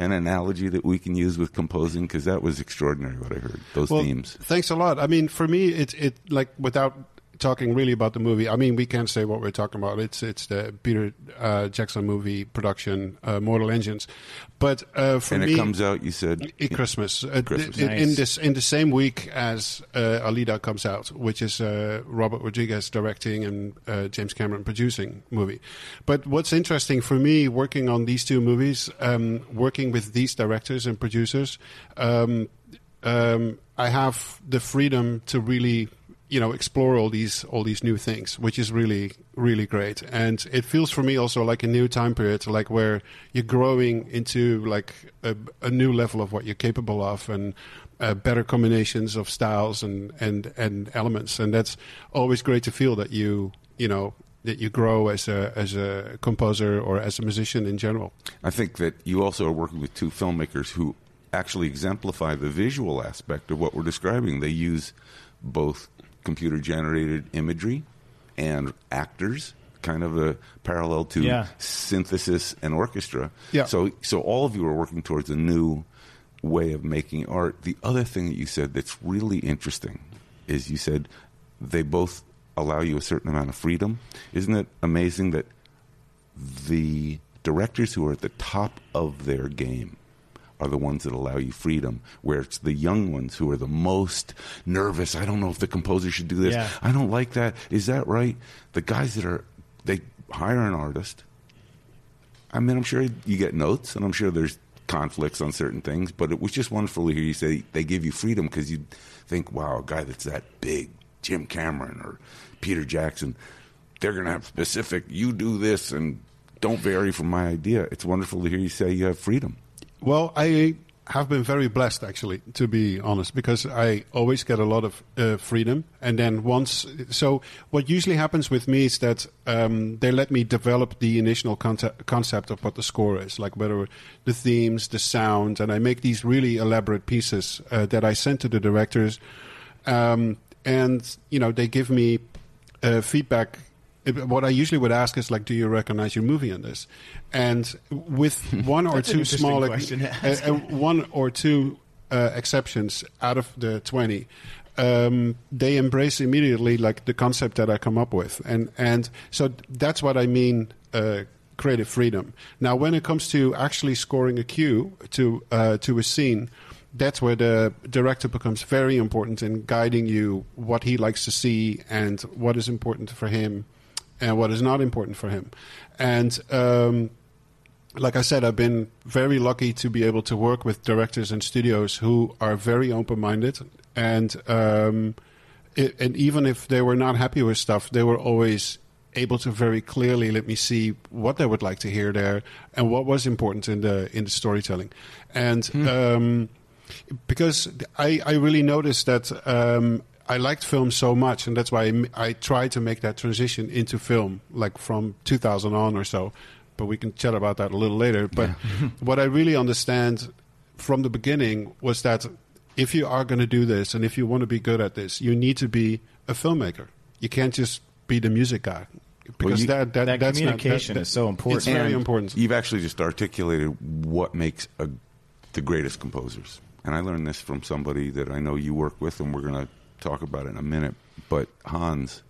An analogy that we can use with composing because that was extraordinary. What I heard those Well, themes. Thanks a lot. I mean, for me, it it like without talking really about the movie. I mean, we can't say what we're talking about. It's it's the Peter uh, Jackson movie production, uh, Mortal Engines. But uh, for and me, it comes out. You said at Christmas, uh, Christmas. in, in this in the same week as uh, Alita comes out, which is uh, Robert Rodriguez directing and uh, James Cameron producing movie. But what's interesting for me, working on these two movies, um, working with these directors and producers, um, um, I have the freedom to really. You know, explore all these all these new things, which is really really great, and it feels for me also like a new time period, like where you're growing into like a, a new level of what you're capable of, and uh, better combinations of styles and, and and elements, and that's always great to feel that you you know that you grow as a as a composer or as a musician in general. I think that you also are working with two filmmakers who actually exemplify the visual aspect of what we're describing. They use both computer generated imagery and actors, kind of a parallel to Yeah. synthesis and orchestra. Yeah. So, so all of you are working towards a new way of making art. The other thing that you said that's really interesting is you said they both allow you a certain amount of freedom. Isn't it amazing that the directors who are at the top of their game are the ones that allow you freedom, where it's the young ones who are the most nervous. I don't know if the composer should do this. Yeah. I don't like that. Is that right? The guys that are, they hire an artist. I mean, I'm sure you get notes, and I'm sure there's conflicts on certain things, but it was just wonderful to hear you say they give you freedom because you think, wow, a guy that's that big, Jim Cameron or Peter Jackson, they're going to have specific, you do this and don't vary from my idea. It's wonderful to hear you say you have freedom. Well, I have been very blessed, actually, to be honest, because I always get a lot of uh, freedom. And then once, so what usually happens with me is that um, they let me develop the initial concept, concept of what the score is, like whether the themes, the sound, and I make these really elaborate pieces uh, that I send to the directors. Um, and, you know, they give me uh, feedback what I usually would ask is like, do you recognize your movie in this? And with one or two small, uh, uh, one or two uh, exceptions out of the twenty, um, they embrace immediately like the concept that I come up with, and and so that's what I mean. Uh, creative freedom. Now, when it comes to actually scoring a cue to uh, to a scene, that's where the director becomes very important in guiding you what he likes to see and what is important for him and what is not important for him. And um, like I said, I've been very lucky to be able to work with directors and studios who are very open minded. And, um, it, and even if they were not happy with stuff, they were always able to very clearly let me see what they would like to hear there and what was important in the in the storytelling. And um, because I, I really noticed that um, I liked film so much, and that's why I tried to make that transition into film, like from 2000 on or so. But we can chat about that a little later. But what I really understand from the beginning was that if you are going to do this and if you want to be good at this, you need to be a filmmaker. You can't just be the music guy because you- that, that, that that's not- communication that- is so important. It's very important. You've actually just articulated what makes a, the greatest composers. And I learned this from somebody that I know you work with, and we're going to talk about it in a minute. But Hans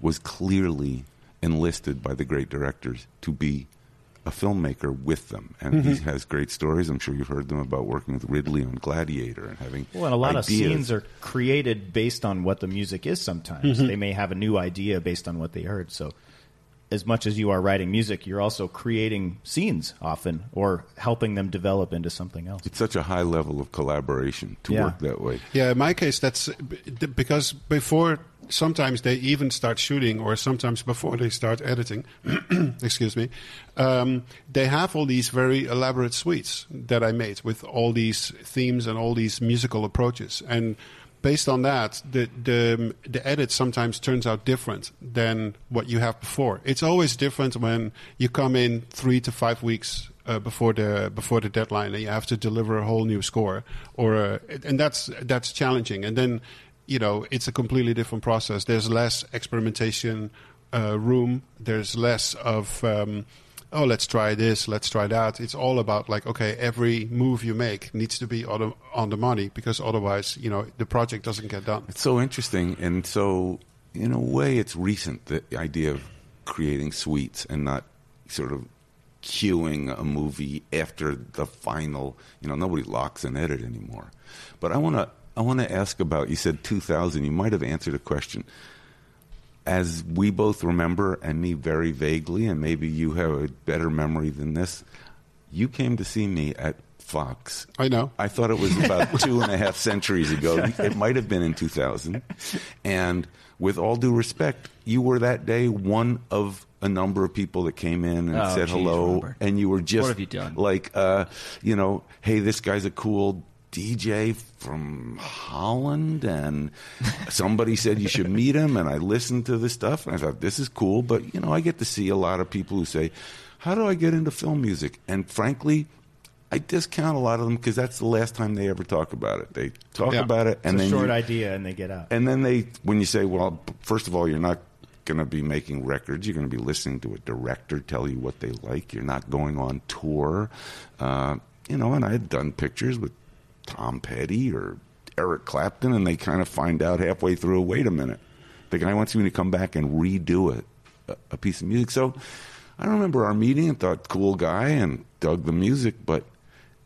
was clearly enlisted by the great directors to be a filmmaker with them. And he Mm-hmm. has great stories. I'm sure you've heard them about working with Ridley on Gladiator and having. Well, and a lot ideas. of scenes are created based on what the music is sometimes. Mm-hmm. They may have a new idea based on what they heard. So, as much as you are writing music, you're also creating scenes often or helping them develop into something else. It's such a high level of collaboration to Yeah. work that way. Yeah, in my case, that's because before sometimes they even start shooting, or sometimes before they start editing, excuse me, um, they have all these very elaborate suites that I made with all these themes and all these musical approaches. And based on that, the, the, the edit sometimes turns out different than what you have before. It's always different when you come in three to five weeks uh, before the before the deadline and you have to deliver a whole new score or uh, and that's that's challenging. And then you know it's a completely different process. There's less experimentation uh, room. There's less of um, oh let's try this let's try that it's all about like okay every move you make needs to be on the, on the money because otherwise you know the project doesn't get done It's so interesting, and so in a way, it's recent the idea of creating suites and not sort of queuing a movie after the final. You know, nobody locks an edit anymore. But I want to I want to ask about. You said 2000. You might have answered a question. As we both remember, and me very vaguely, and maybe you have a better memory than this. You came to see me at Fox I know I thought it was about two and a half centuries ago. It might have been in 2000. And with all due respect, you were that day one of a number of people that came in and Oh, said geez, hello. Robert. And you were just What have you done? like, uh, you know, hey, this guy's a cool DJ from Holland. And somebody said you should meet him. And I listened to the stuff and I thought, this is cool. But, you know, I get to see a lot of people who say, how do I get into film music? And frankly, I discount a lot of them because that's the last time they ever talk about it. They talk Yeah. about it, and it's a then short you, idea and they get out. and then they when you say, well, first of all, you're not going to be making records. You're going to be listening to a director tell you what they like. You're not going on tour, uh, you know. And I had done pictures with Tom Petty or Eric Clapton, and they kind of find out halfway through. Wait a minute, the guy wants me to come back and redo it, a, piece of music. So I remember our meeting and thought, cool guy, and dug the music, but.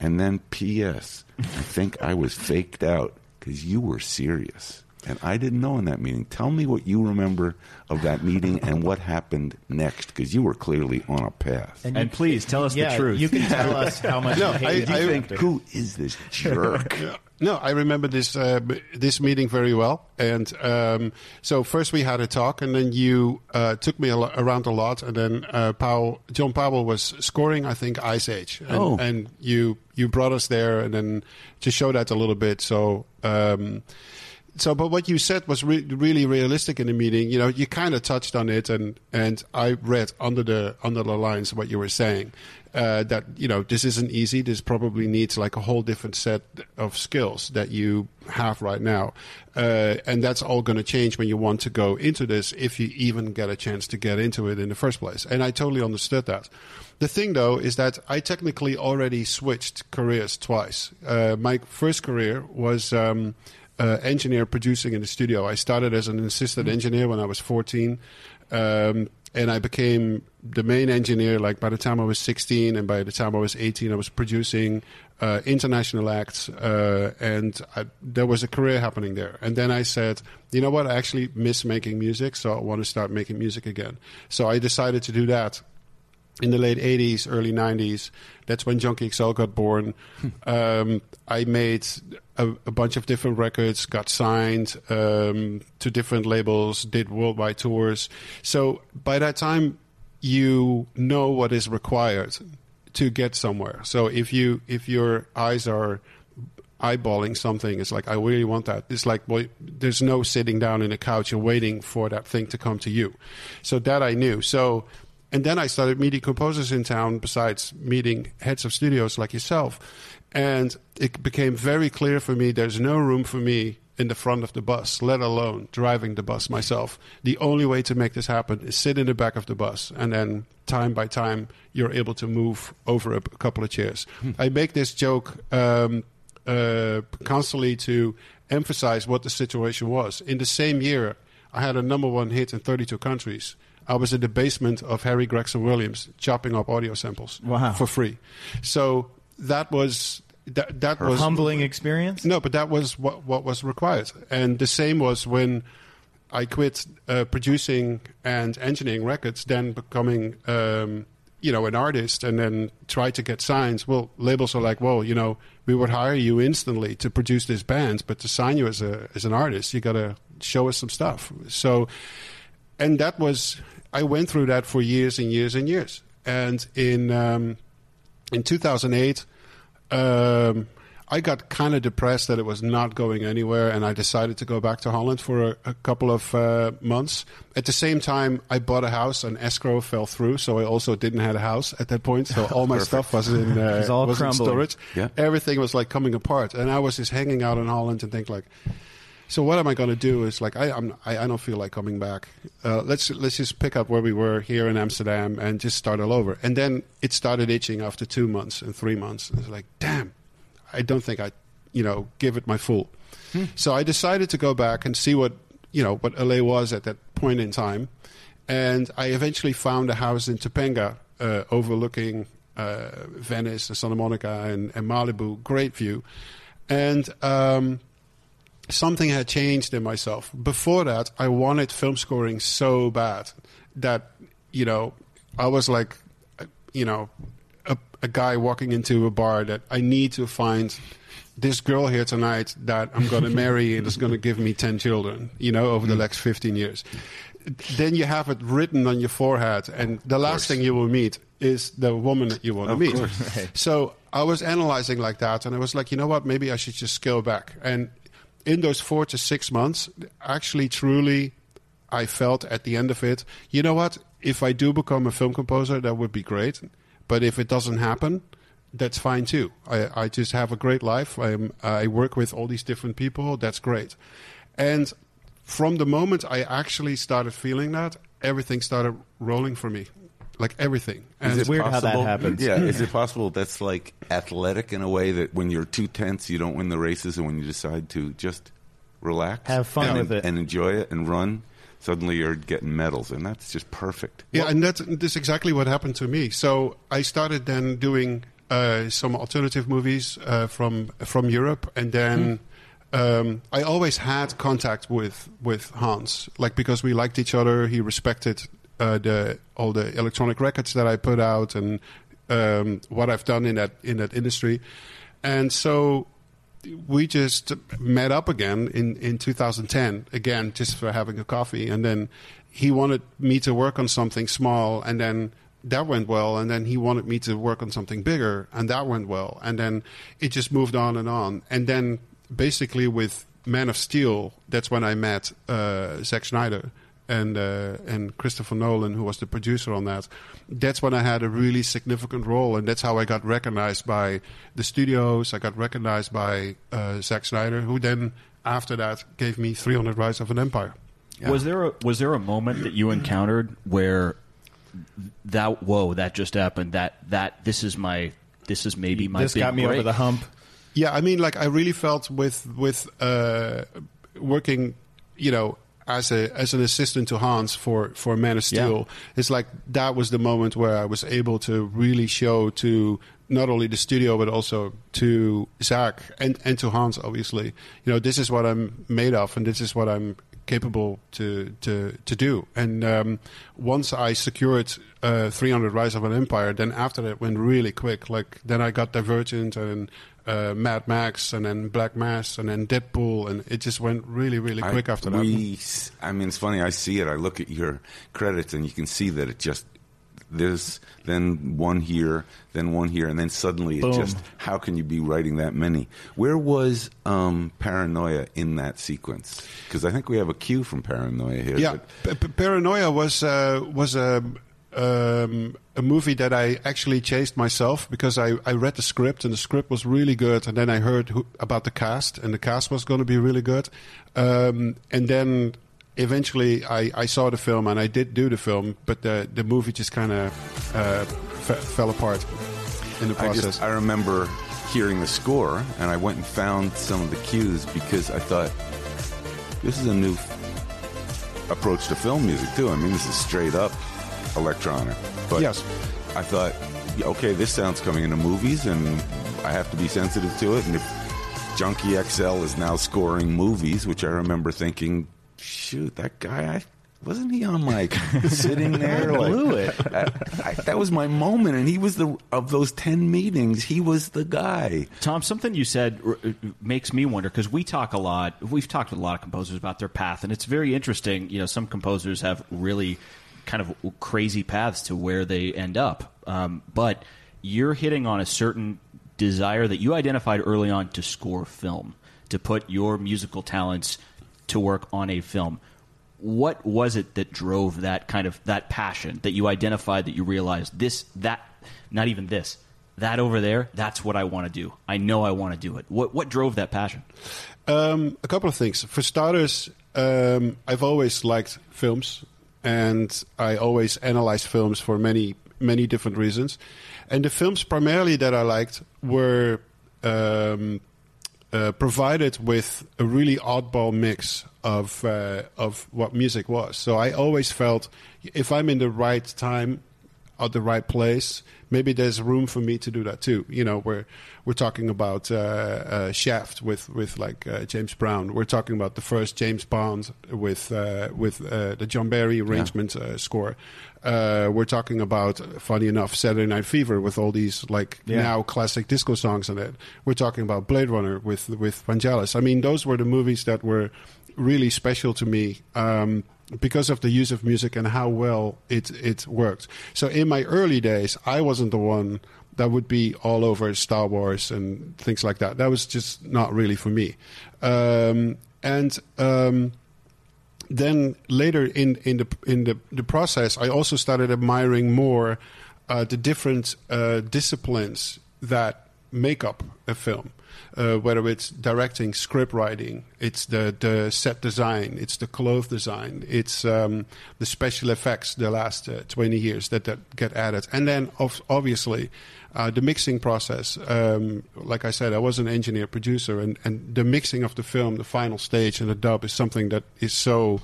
And then, P.S. I think I was faked out because you were serious. And I didn't know in that meeting. Tell me what you remember of that meeting and what happened next because you were clearly on a path. And please tell us the truth. You can tell us how much No, you hated I- you I- after. Who is this jerk? No, I remember this uh, this meeting very well. And um, so first we had a talk, and then you uh, took me a lo- around a lot, and then uh, Powell, John Powell was scoring, I think, Ice Age, and, Oh. and you you brought us there, and then to show that a little bit. So. Um, so, but what you said was re- really realistic in the meeting. You know, you kind of touched on it, and and I read under the under the lines what you were saying. Uh, that you know, this isn't easy. This probably needs like a whole different set of skills that you have right now, uh, and that's all going to change when you want to go into this, if you even get a chance to get into it in the first place. And I totally understood that. The thing, though, is that I technically already switched careers twice. Uh, my first career was. Um, uh, engineer producing in the studio. I started as an assistant engineer when I was 14, um, and I became the main engineer. Like by the time I was 16, and by the time I was 18, I was producing uh, international acts, uh, and I, there was a career happening there. And then I said, you know what? I actually miss making music, so I want to start making music again. So I decided to do that in the late 80s, early 90s. That's when Junkie XL got born. um, I made a, a bunch of different records, got signed um, to different labels, did worldwide tours. So by that time, you know what is required to get somewhere. So if you if your eyes are eyeballing something. It's like I really want that. It's like well, there's no sitting down in a couch and waiting for that thing to come to you. So that I knew. So and then I started meeting composers in town, besides meeting heads of studios like yourself. And it became very clear for me there's no room for me in the front of the bus, let alone driving the bus myself. The only way to make this happen is sit in the back of the bus, and then time by time, you're able to move over a, couple of chairs. I make this joke um, uh, constantly to emphasize what the situation was. In the same year, I had a number one hit in 32 countries. I was in the basement of Harry Gregson Williams chopping up audio samples Wow. for free. So that was that that A was humbling experience. no, but that was what what was required, and the same was when I quit uh, producing and engineering records, then becoming um, you know an artist, and then try to get signed. Well, labels are like, well, you know, we would hire you instantly to produce this band, but to sign you as a as an artist, you got to show us some stuff. So, and that was I went through that for years and years and years, and in um, in 2008 um, I got kind of depressed that it was not going anywhere, and I decided to go back to Holland for a, a couple of uh, months. At the same time, I bought a house, and escrow fell through, so I also didn't have a house at that point. So all my stuff was in uh, was all was in storage. Yeah. Everything was like coming apart, and I was just hanging out in Holland and think like. So what am I going to do? Is like I I'm, I, I don't feel like coming back. Uh, let's let's just pick up where we were here in Amsterdam and just start all over. And then it started itching after two months and three months. And it's like, damn, I don't think I, you know, give it my full. So I decided to go back and see what you know what LA was at that point in time, and I eventually found a house in Topanga uh, overlooking uh, Venice and Santa Monica and, and Malibu. Great view, and. Um, something had changed in myself. Before that, I wanted film scoring so bad that you know I was like, you know, a, a guy walking into a bar that I need to find this girl here tonight that I'm going to marry and is going to give me 10 children, you know, over the next 15 years. Then you have it written on your forehead, and the last thing you will meet is the woman that you want to meet. course. So I was analyzing like that, and I was like, you know what? Maybe I should just scale back. And in those four to six months, actually, truly, I felt at the end of it, you know what? If I do become a film composer, that would be great. But if it doesn't happen, that's fine too. I, I just have a great life. I'm, I work with all these different people. That's great. And from the moment I actually started feeling that, everything started rolling for me. Like everything. And Is it weird how that possible- happens. Yeah, is it possible that's like athletic in a way that when you're too tense, you don't win the races, and when you decide to just relax, Have fun and, with it. and enjoy it and run, suddenly you're getting medals, and that's just perfect. Yeah, and that's, that's exactly what happened to me. So I started then doing uh, some alternative movies uh, from from Europe, and then um, I always had contact with with Hans, like because we liked each other. He respected uh, the all the electronic records that I put out and um, what I've done in that in that industry, and so we just met up again in, in 2010 again just for having a coffee. And then he wanted me to work on something small and then that went well. And then he wanted me to work on something bigger and that went well. And then it just moved on and on. And then basically with man of steel that's when i met uh, Zack Snyder and uh, and Christopher Nolan, who was the producer on that. That's when I had a really significant role, and that's how I got recognized by the studios. I got recognized by uh, Zack Snyder, who then after that gave me 300 Rise of an Empire. Was there a was there a moment that you encountered where that whoa that just happened that that this is my this is maybe my this big got me break? over the hump. Yeah, I mean, like I really felt with with uh, working, you know, as a as an assistant to Hans for for Man of Steel. It's like that was the moment where I was able to really show to not only the studio but also to Zack and and to Hans. Obviously, you know, this is what I'm made of, and this is what I'm capable to to to do. And um, once I secured uh, 300 Rise of an Empire, then after that went really quick. Like then I got Divergent and uh, Mad Max, and then Black Mass, and then Deadpool, and it just went really really quick I, after that. we, s- I mean, it's funny. I see it. I look at your credits, and you can see that it just there's then one here, then one here, and then suddenly it just. How can you be writing that many? Where was um, Paranoia in that sequence? Because I think we have a cue from Paranoia here. Yeah, but- P- P- Paranoia was uh, was a um, a movie that I actually chased myself because I, I read the script and the script was really good, and then I heard who, about the cast and the cast was going to be really good, um, and then eventually I, I saw the film and I did do the film, but the the movie just kind of uh, f- fell apart in the I process. just I remember hearing the score, and I went and found some of the cues because I thought this is a new f- approach to film music too. I mean, this is straight up electronic. But Yes. I thought, okay, this sounds coming into movies, and I have to be sensitive to it. And if Junkie XL is now scoring movies, which I remember thinking, shoot, that guy, I, wasn't he on like sitting there? like, blew it. I, I, that was my moment, and he was the of those ten meetings. He was the guy. Tom, something you said r- uh, makes me wonder because we talk a lot. We've talked with a lot of composers about their path, and it's very interesting. You know, some composers have really kind of crazy paths to where they end up. Um, but you're hitting on a certain desire that you identified early on to score film, to put your musical talents to work on a film. What was it that drove that kind of that passion that you identified that you realized this that not even this that over there that's what I want to do. I know I want to do it. What what drove that passion? Um, a couple of things. For starters, um, I've always liked films, and I always analyzed films for many many different reasons. And the films primarily that I liked were um, uh, provided with a really oddball mix of uh, of what music was. So I always felt if I'm in the right time at the right place, maybe there's room for me to do that too. You know, we're we're talking about uh, uh, Shaft with with like uh, James Brown. We're talking about the first James Bond with uh, with uh, the John Barry arrangement uh, score. Uh, we're talking about, funny enough, Saturday Night Fever with all these like Yeah. now classic disco songs in it. We're talking about Blade Runner with with Vangelis. I mean, those were the movies that were really special to me um, because of the use of music and how well it it worked. So in my early days, I wasn't the one that would be all over Star Wars and things like that. That was just not really for me. Um, and um, then later in, in the in the, the process, I also started admiring more uh, the different uh, disciplines that make up a film. Uh, whether it's directing, script writing, it's the, the set design, it's the clothes design, it's um, the special effects the last uh, 20 years that, that get added. And then, obviously, uh, the mixing process. Um, like I said, I was an engineer producer, and, and the mixing of the film, the final stage and the dub is something that is so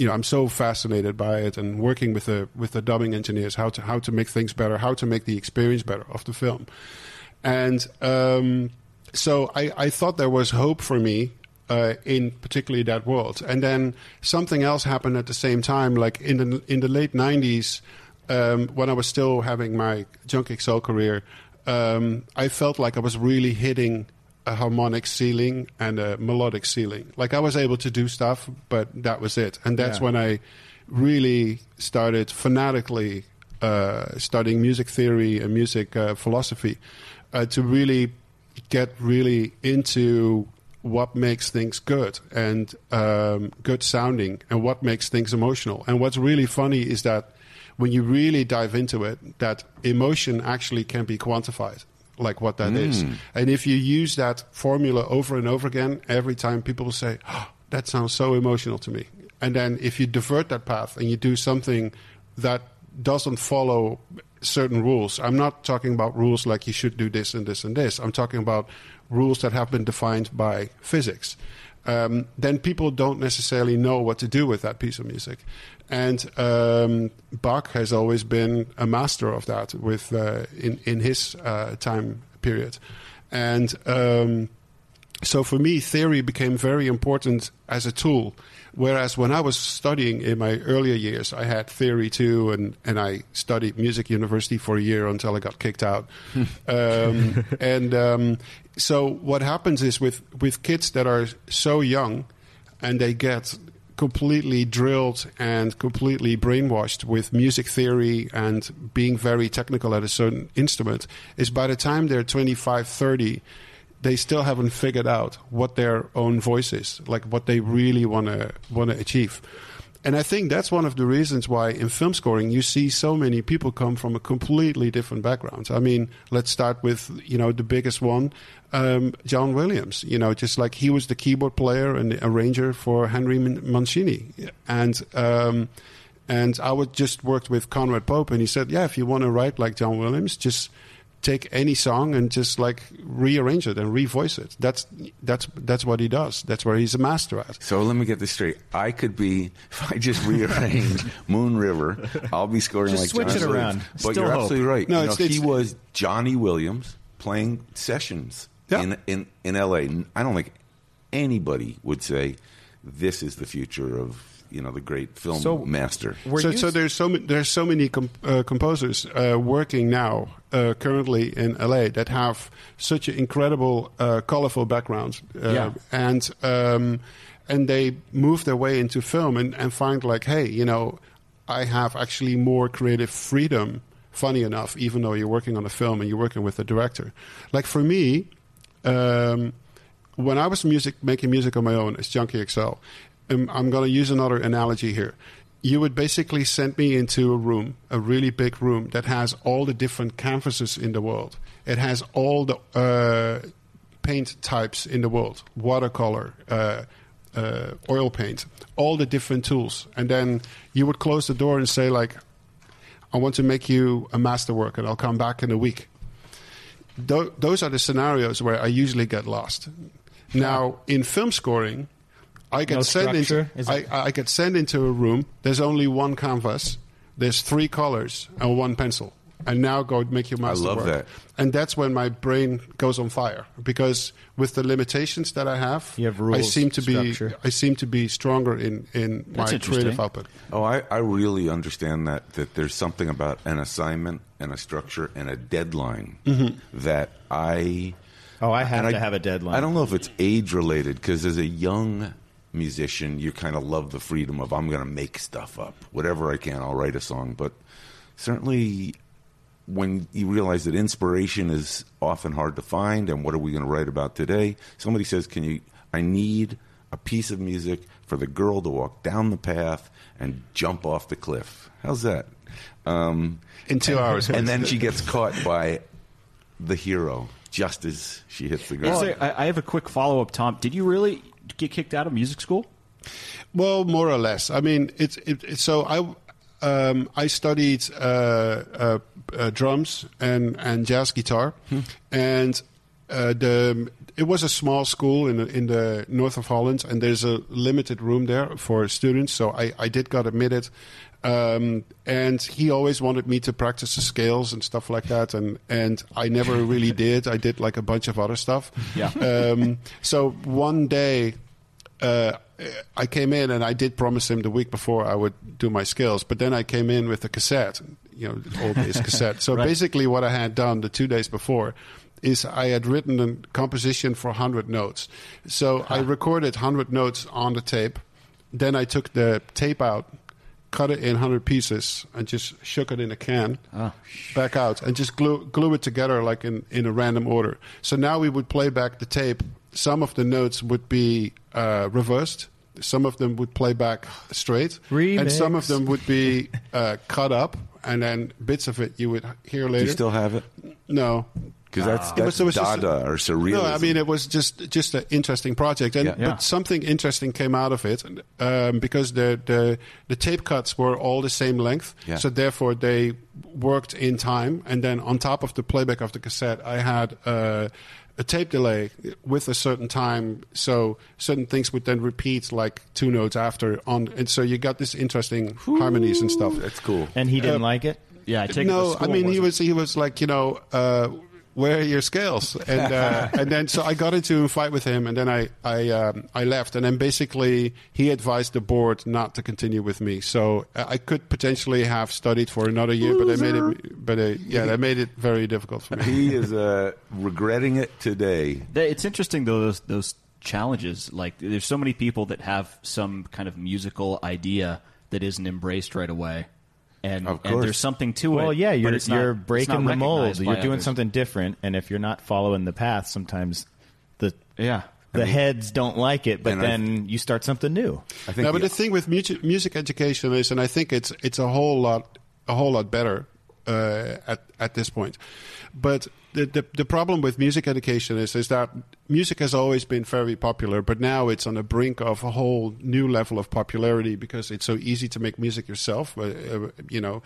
you know, I'm so fascinated by it and working with the with the dubbing engineers how to how to make things better, how to make the experience better of the film, and um, so I, I thought there was hope for me uh, in particularly that world. And then something else happened at the same time, like in the in the late '90s, um, when I was still having my Junkie XL career, um, I felt like I was really hitting a harmonic ceiling and a melodic ceiling. Like I was able to do stuff, but that was it. And that's Yeah. when I really started fanatically uh, studying music theory and music uh, philosophy uh, to really get really into what makes things good and um, good sounding and what makes things emotional. And what's really funny is that when you really dive into it, that emotion actually can be quantified, like what that is. And if you use that formula over and over again, every time people will say, oh, that sounds so emotional to me. And then if you divert that path and you do something that doesn't follow certain rules, I'm not talking about rules like you should do this and this and this. I'm talking about rules that have been defined by physics. Um, then people don't necessarily know what to do with that piece of music. And um, Bach has always been a master of that with uh, in in his uh, time period, and um, so for me, theory became very important as a tool. Whereas when I was studying in my earlier years, I had theory too, and, and I studied music university for a year until I got kicked out. um, and um, so what happens is with, with kids that are so young and they get completely drilled and completely brainwashed with music theory and being very technical at a certain instrument is by the time they're 25 30 they still haven't figured out what their own voice is like what they really want to want to achieve and I think that's one of the reasons why in film scoring you see so many people come from a completely different background. I mean, let's start with you know the biggest one, um, John Williams. You know, just like he was the keyboard player and arranger for Henry Mancini, and um, and I would just worked with Conrad Pope, and he said, yeah, if you want to write like John Williams, just take any song and just like rearrange it and revoice it. That's that's that's what he does. That's where he's a master at. So let me get this straight. I could be if I just rearrange Moon River, I'll be scoring Just like switch John it Williams. around. But Still you're hope. absolutely right. No, You know, it's- he was Johnny Williams playing sessions Yeah. in in in L.A. I don't think anybody would say this is the future of you know the great film So- master. So, so there's so ma- there's so many com- uh, composers uh, working now uh, currently in LA that have such an incredible, uh, colorful background, uh, Yeah. and um, and they move their way into film and, and find like, hey, you know, I have actually more creative freedom. Funny enough, even though you're working on a film and you're working with a director, like for me, um, when I was music making music on my own as Junkie XL, I'm going to use another analogy here. You would basically send me into a room, a really big room that has all the different canvases in the world. It has all the uh, paint types in the world: watercolor, uh, uh, oil paint, all the different tools. And then you would close the door and say, like, "I want to make you a masterwork, and I'll come back in a week." Tho- those are the scenarios where I usually get lost. Now, in film scoring, I get No sent into I, I get sent into a room. There's only one canvas. There's three colors and one pencil. And now go make your masterpiece. I masterwork. love that. And that's when my brain goes on fire because with the limitations that I have, You have I seem to be. I seem to be stronger in in That's my creative output. Oh, I, I really understand that that there's something about an assignment and a structure and a deadline mm-hmm. that I. Oh, I have and to have a deadline. I don't know if it's age related because as a young musician, you kind of love the freedom of I'm going to make stuff up, whatever I can. I'll write a song, but certainly when you realize that inspiration is often hard to find, and what are we going to write about today? Somebody says, "Can you?" I need a piece of music for the girl to walk down the path and jump off the cliff. How's that? Um, In two hours. and then she gets caught by the hero just as she hits the ground. there- I, I have a quick follow up, Tom. Did you really get kicked out of music school? Well, more or less. I mean, it's it, so I um, I studied uh, uh, uh, drums and and jazz guitar, and uh, the it was a small school in the, in the north of Holland, and there's a limited room there for students. So I, I did got admitted. Um, and he always wanted me to practice the scales and stuff like that, and, and I never really did. I did like a bunch of other stuff. Yeah. Um, so one day, uh, I came in and I did promise him the week before I would do my skills, but then I came in with a cassette, you know, old days cassette. So Right. basically, what I had done the two days before is I had written a composition for 100 notes. So I recorded 100 notes on the tape. Then I took the tape out, cut it in 100 pieces, and just shook it in a can back out and just glue, glue it together like in, in a random order. So now we would play back the tape. Some of the notes would be uh, reversed. Some of them would play back straight, and some of them would be uh, cut up, and then bits of it you would hear later. Do later. you still have it? no, Because that's, It that's was- it was just Dada or surrealism. no, I mean it was just just an interesting project, and Yeah. Yeah. but something interesting came out of it um, because the, the the tape cuts were all the same length, Yeah. so therefore they worked in time. And then on top of the playback of the cassette, I had uh, a tape delay with a certain time, so certain things would then repeat like two notes after on, and so you got this interesting harmonies and stuff. that's cool. And he didn't like it. Yeah, I take it the no, I mean he wasn't- was he was like you know uh, where are your scales and uh, and then so I got into a fight with him and then I I um, I left and then basically he advised the board not to continue with me so uh, I could potentially have studied for another year but I made it but uh, yeah they made it very difficult for me. he is uh, regretting it today. It's interesting though those those challenges. Like there's so many people that have some kind of musical idea that isn't embraced right away, and, Of and course. there's something to it. Well, yeah, you're it's not- you're it's not breaking the mold. You're doing others. something different, and if you're not following the path, sometimes the Yeah, the heads don't like it, but And I- then you start something new. I think No, but the- the thing with music, music education is, and I think it's it's a whole lot a whole lot better uh, at at this point. But the, the the problem with music education is is that music has always been very popular, but now it's on the brink of a whole new level of popularity because it's so easy to make music yourself. Uh, uh, you know,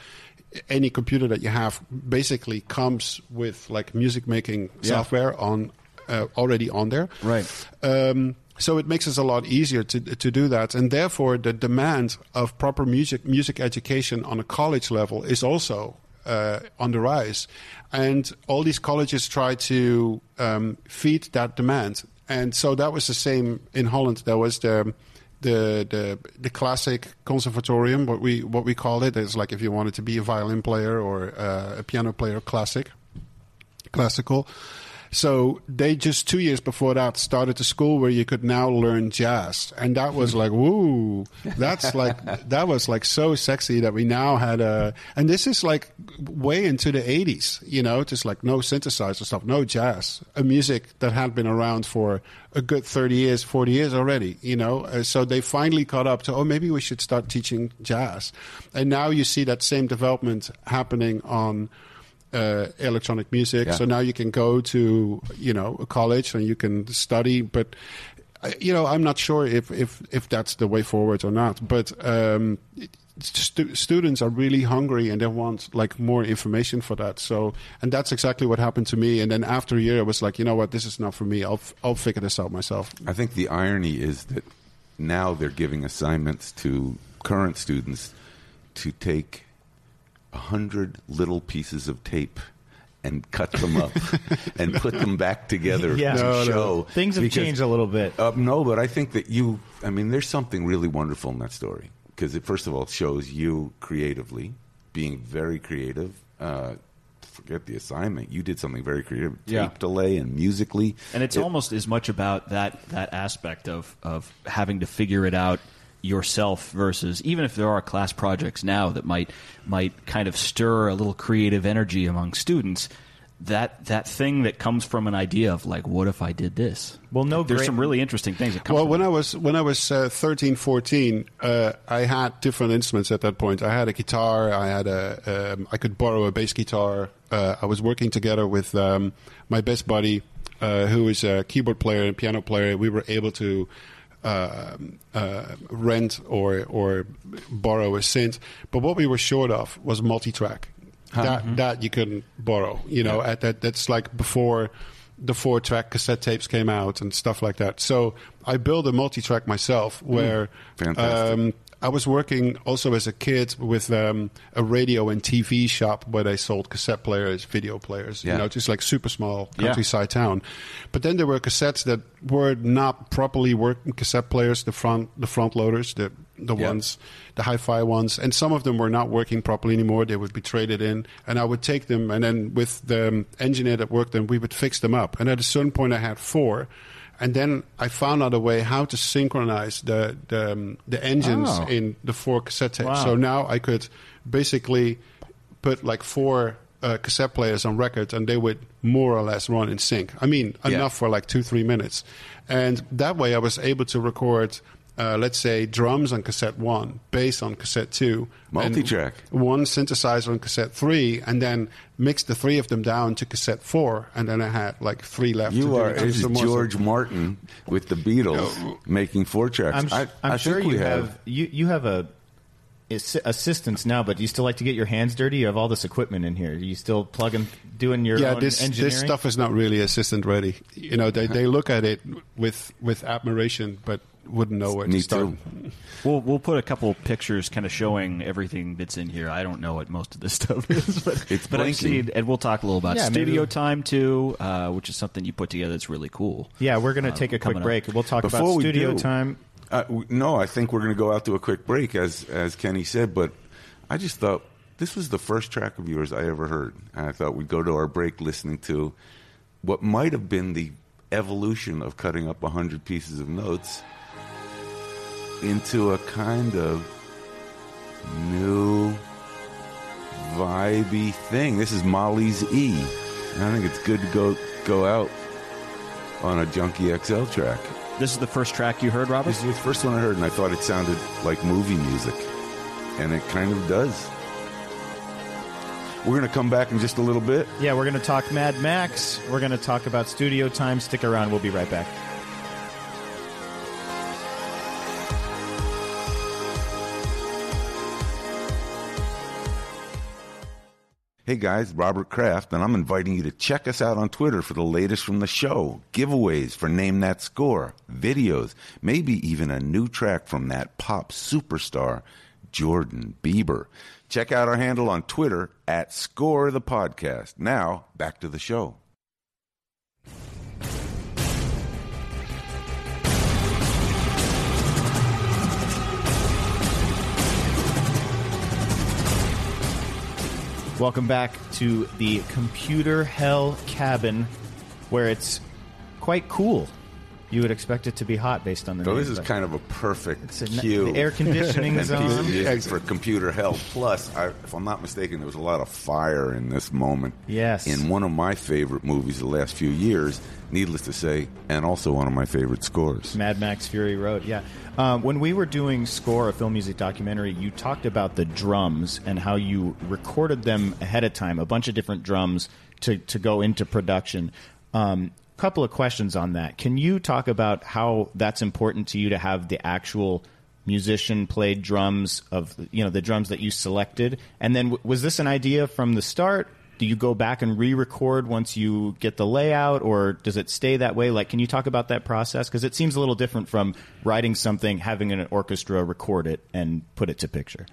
any computer that you have basically comes with like music making software on uh, already on there. Right. Um, so it makes us a lot easier to to do that, and therefore the demand of proper music music education on a college level is also uh, on the rise, and all these colleges try to um, feed that demand, and so that was the same in Holland. There was the the the the classic conservatorium, what we what we call it. It's like if you wanted to be a violin player or uh, a piano player, classic classical. So they just two years before that started a school where you could now learn jazz, and that was like woo. That's like that was like so sexy that we now had a, and this is like way into the eighties, you know, just like no synthesizer stuff, no jazz, a music that had been around for a good thirty years, forty years already, you know. Uh, so they finally caught up to oh maybe we should start teaching jazz, and now you see that same development happening on uh, electronic music. Yeah. So now you can go to you know a college and you can study, but. uh, You know, I'm not sure if, if, if that's the way forward or not. But um, stu- students are really hungry and they want like more information for that. So, and that's exactly what happened to me. And then after a year, I was like, you know what, this is not for me. I'll f- I'll figure this out myself. I think the irony is that now they're giving assignments to current students to take a hundred little pieces of tape and cut them up and put them back together Yeah. to No, no. show. Things have because- changed a little bit. Uh, no, but I think that you. I mean, there's something really wonderful in that story because it first of all shows you creatively being very creative. Uh, forget the assignment. You did something very creative. Tape Yeah. delay and musically, And it's It- almost as much about that that aspect of of having to figure it out yourself versus even if there are class projects now that might might kind of stir a little creative energy among students that that thing that comes from an idea of like what if I did this Well, no there's great- some really interesting things that come Well, from when it. I was when I was uh, 13, 14, uh, I had different instruments at that point. I had a guitar. I had a. Um, I could borrow a bass guitar. Uh, I was working together with um, my best buddy, uh, who is a keyboard player and piano player. We were able to. Uh, uh, rent or or borrow a synth, but what we were short of was multi-track. That that you couldn't borrow. You know, at that that's like before the four track cassette tapes came out and stuff like that. So I built a multi track myself where Fantastic. um, I was working also as a kid with um, a radio and TV shop where they sold cassette players, video players, Yeah. you know, just like super small Yeah. countryside town. But then there were cassettes that were not properly working cassette players, the front the front loaders, the the Yeah. ones, the hi-fi ones, and some of them were not working properly anymore. They would be traded in, and I would take them, and then with the um, engineer that worked them, we would fix them up. And at a certain point, I had four, and then I found out a way how to synchronize the the, um, the engines Oh. in the four cassette tapes. Wow. So now I could basically put like four. Uh, cassette players on record, and they would more or less run in sync. I mean, Yeah. enough for like two, three minutes, and that way I was able to record uh, let's say drums on cassette one, bass on cassette two, Multi-track. one synthesizer on cassette three, and then mix the three of them down to cassette four, and then I had like three left. to You do are some is George stuff. Martin with the Beatles making four tracks. I'm, sh- I, I'm I sure you we have, you you have a assi- assistants now, but do you still like to get your hands dirty? You have all this equipment in here. Are you still plugging, doing your Yeah, own this engineering? this stuff is not really assistant ready. You know, they they look at it with with admiration, but wouldn't know where Me to start. too. We'll we'll put a couple pictures kind of showing everything that's in here. I don't know what most of this stuff is, but It's but I've seen, and we'll talk a little about Yeah, studio we'll- time too, uh, which is something you put together that's really cool. Yeah, we're going to Uh, take a quick coming up. break. We'll talk Before about studio do- time. Uh, no, I think we're going to go out to a quick break, as as Kenny said. But I just thought this was the first track of yours I ever heard, and I thought we'd go to our break listening to what might have been the evolution of cutting up a hundred pieces of notes into a kind of new vibey thing. This is Molly's E, and I think it's good to go go out on a Junkie XL track. This is the first track you heard, Robert? This is the first one I heard, and I thought it sounded like movie music, and it kind of does. We're going to come back in just a little bit. Yeah, we're going to talk Mad Max. We're going to talk about studio time. Stick around. We'll be right back. Hey guys, Robert Kraft, and I'm inviting you to check us out on Twitter for the latest from the show, giveaways for Name That Score, videos, maybe even a new track from that pop superstar, Jordan Bieber. Check out our handle on Twitter at Score the Podcast. Now, back to the show. Welcome back to the Computer Hell Cabin, where it's quite cool. You would expect it to be hot based on the So this is kind of a perfect a- cue. the air conditioning is and piece of on. for computer hell. Plus, I, if I'm not mistaken, there was a lot of fire in this moment. Yes. In one of my favorite movies the last few years, needless to say, and also one of my favorite scores. Mad Max Fury Road. Yeah. Um, when we were doing score a film music documentary, you talked about the drums and how you recorded them ahead of time, a bunch of different drums to to go into production. Um, couple of questions on that. Can you talk about how that's important to you to have the actual musician played drums of you know the drums that you selected and then w- was this an idea from the start do you go back and re-record once you get the layout or does it stay that way like can you talk about that process because it seems a little different from writing something having an orchestra record it and put it to picture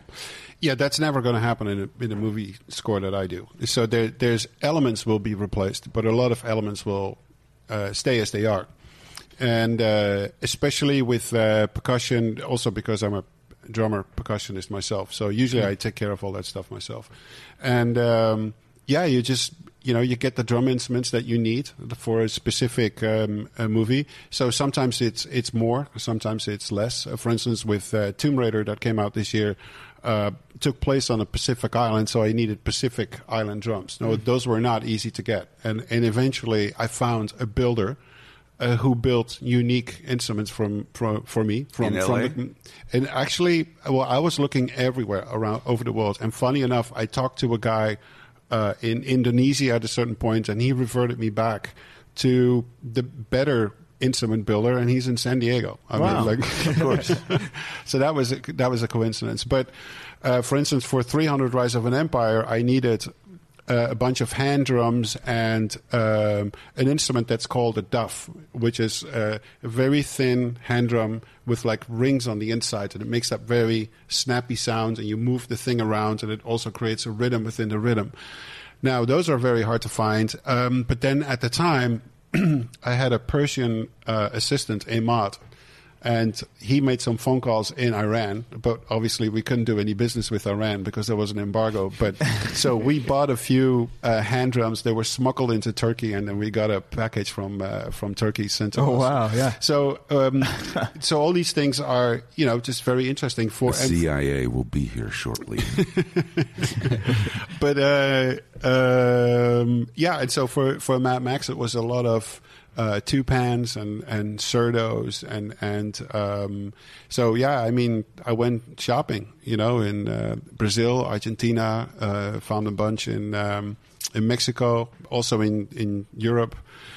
Yeah, that's never going to happen in a, in a movie score that I do. So there, there's elements will be replaced, but a lot of elements will uh, stay as they are. And uh, especially with uh, percussion, also because I'm a drummer percussionist myself. So usually I take care of all that stuff myself. And um, yeah, you just you know you get the drum instruments that you need for a specific um, a movie. So sometimes it's it's more, sometimes it's less. Uh, for instance, with uh, Tomb Raider that came out this year. Uh, took place on a Pacific island, so I needed Pacific island drums. No, those were not easy to get, and and eventually I found a builder uh, who built unique instruments from, from for me from In from the, and actually well I was looking everywhere around over the world and funny enough I talked to a guy uh, in Indonesia at a certain point and he reverted me back to the better instrument builder and he's in San Diego. I Wow. mean like of course. So that was a, that was a coincidence. But uh, for instance for 300 Rise of an Empire I needed uh, a bunch of hand drums and um, an instrument that's called a duff, which is uh, a very thin hand drum with like rings on the inside, and it makes that very snappy sound. And you move the thing around, and it also creates a rhythm within the rhythm. Now, those are very hard to find, um, but then at the time, I had a Persian uh, assistant, Ahmad, and he made some phone calls in Iran, but obviously we couldn't do any business with Iran because there was an embargo. But so we bought a few uh, hand drums. They were smuggled into Turkey, and then we got a package from uh, from Turkey sent to Oh, us. wow, yeah. So um, so all these things are you know just very interesting for. The and- CIA will be here shortly. but uh, um, yeah, and so for for Mad Max, it was a lot of uh, two pans and and surdos and and um, so yeah, I mean, I went shopping, you know, in uh, Brazil, Argentina, uh, found a bunch in um, in Mexico, also in in Europe.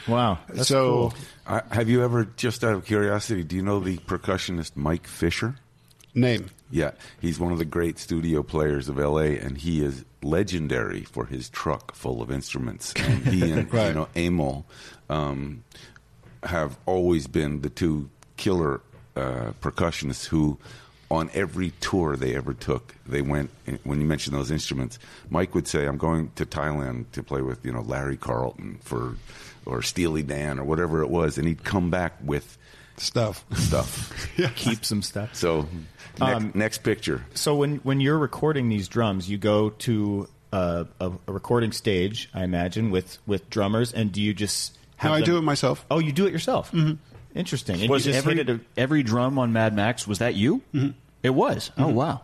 wow that's so cool. I, have you ever, just out of curiosity, do you know the percussionist Mike Fisher? name. Yeah, he's one of the great studio players of LA, and he is legendary for his truck full of instruments. And he and Right. you know Emil um, have always been the two killer uh, percussionists who, on every tour they ever took, they went. When you mentioned those instruments, Mike would say, "I'm going to Thailand to play with you know Larry Carlton for." Or Steely Dan, or whatever it was, and he'd come back with Stuff. stuff. keep some stuff So, next, Um, next picture. So when when you're recording these drums, you go to a, a, a recording stage, I imagine, with with drummers, and do you just have No, I them- do it myself. Oh, you do it yourself. Mm-hmm. Interesting. And was you just every hit it. every drum on Mad Max was that you? Mm-hmm. It was. Oh wow.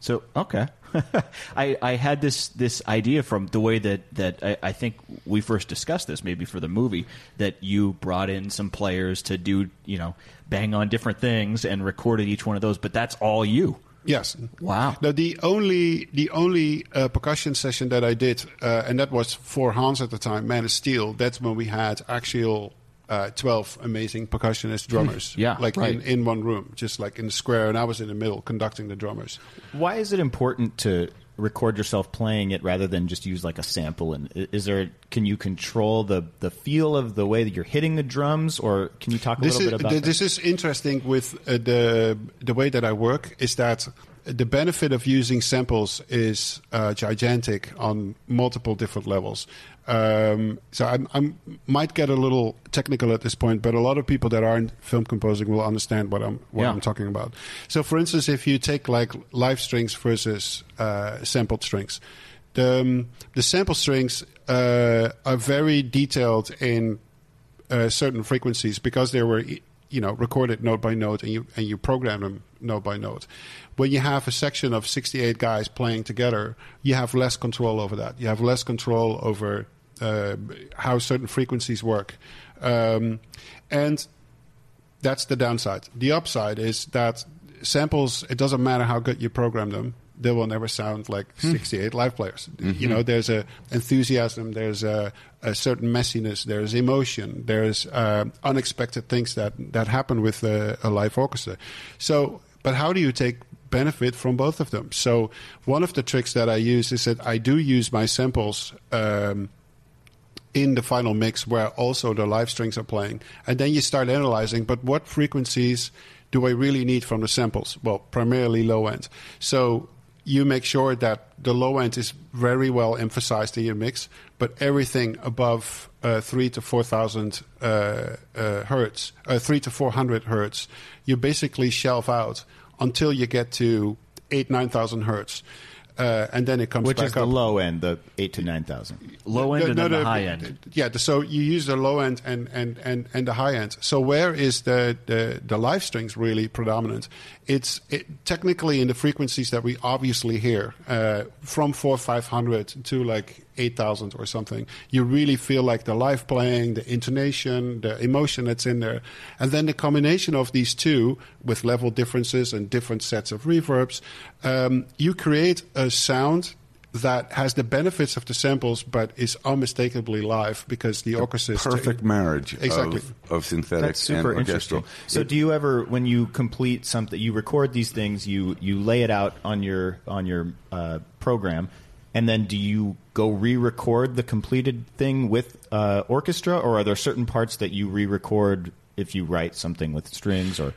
So okay. I, I had this this idea from the way that that I, I think we first discussed this maybe for the movie that you brought in some players to do you know bang on different things and recorded each one of those, but that's all you. Yes. Wow. Now the only the only uh, percussion session that I did, uh, and that was for Hans at the time, Man of Steel. That's when we had actual uh, twelve amazing percussionist drummers. Yeah, like right. in, in one room, just like in the square, and I was in the middle conducting the drummers. Why is it important to record yourself playing it rather than just use like a sample? And is there can you control the the feel of the way that you're hitting the drums, or can you talk a this little is bit about th- this is interesting with uh, the the way that I work is that the benefit of using samples is uh, gigantic on multiple different levels. Um, so I I'm, might get a little technical at this point, but a lot of people that aren't film composing will understand what I'm what Yeah. I'm talking about. So, for instance, if you take like live strings versus uh, sampled strings, the um, the sample strings uh, are very detailed in uh, certain frequencies because they were you know recorded note by note and you and you program them note by note when you have a section of 68 guys playing together you have less control over that. You have less control over uh, how certain frequencies work. Um, and that's the downside. The upside is that samples it doesn't matter how good you program them they will never sound like 68 live players. You know there's a enthusiasm there's a, a certain messiness there's emotion there's uh, unexpected things that that happen with a, a live orchestra. So but how do you take benefit from both of them so one of the tricks that i use is that i do use my samples um, in the final mix where also the live strings are playing. And then you start analyzing, but what frequencies do I really need from the samples? Well, primarily low end. So you make sure that the low end is very well emphasized in your mix, but everything above uh, three to four thousand uh, uh, hertz, uh, three to four hundred hertz, you basically shelve out until you get to eight nine thousand hertz, uh, and then it comes back. Which is the up. low end, the eight to nine thousand. Low end No, and no, then the no, high end. Yeah, so you use the low end and, and, and, and the high end. So where is the, the, the live strings really predominant? It's it, technically in the frequencies that we obviously hear, uh, from four five hundred to like eight thousand or something. You really feel like the live playing, the intonation, the emotion that's in there, and then the combination of these two with level differences and different sets of reverbs, um, you create a sound that has the benefits of the samples, but is unmistakably live because the orchestra is Perfect marriage Exactly. of, of synthetic That's super and orchestral. interesting. So, do you ever, when you complete something, you record these things, you you lay it out on your on your uh, program, and then do you go re-record the completed thing with uh, orchestra, or are there certain parts that you re-record if you write something with strings or?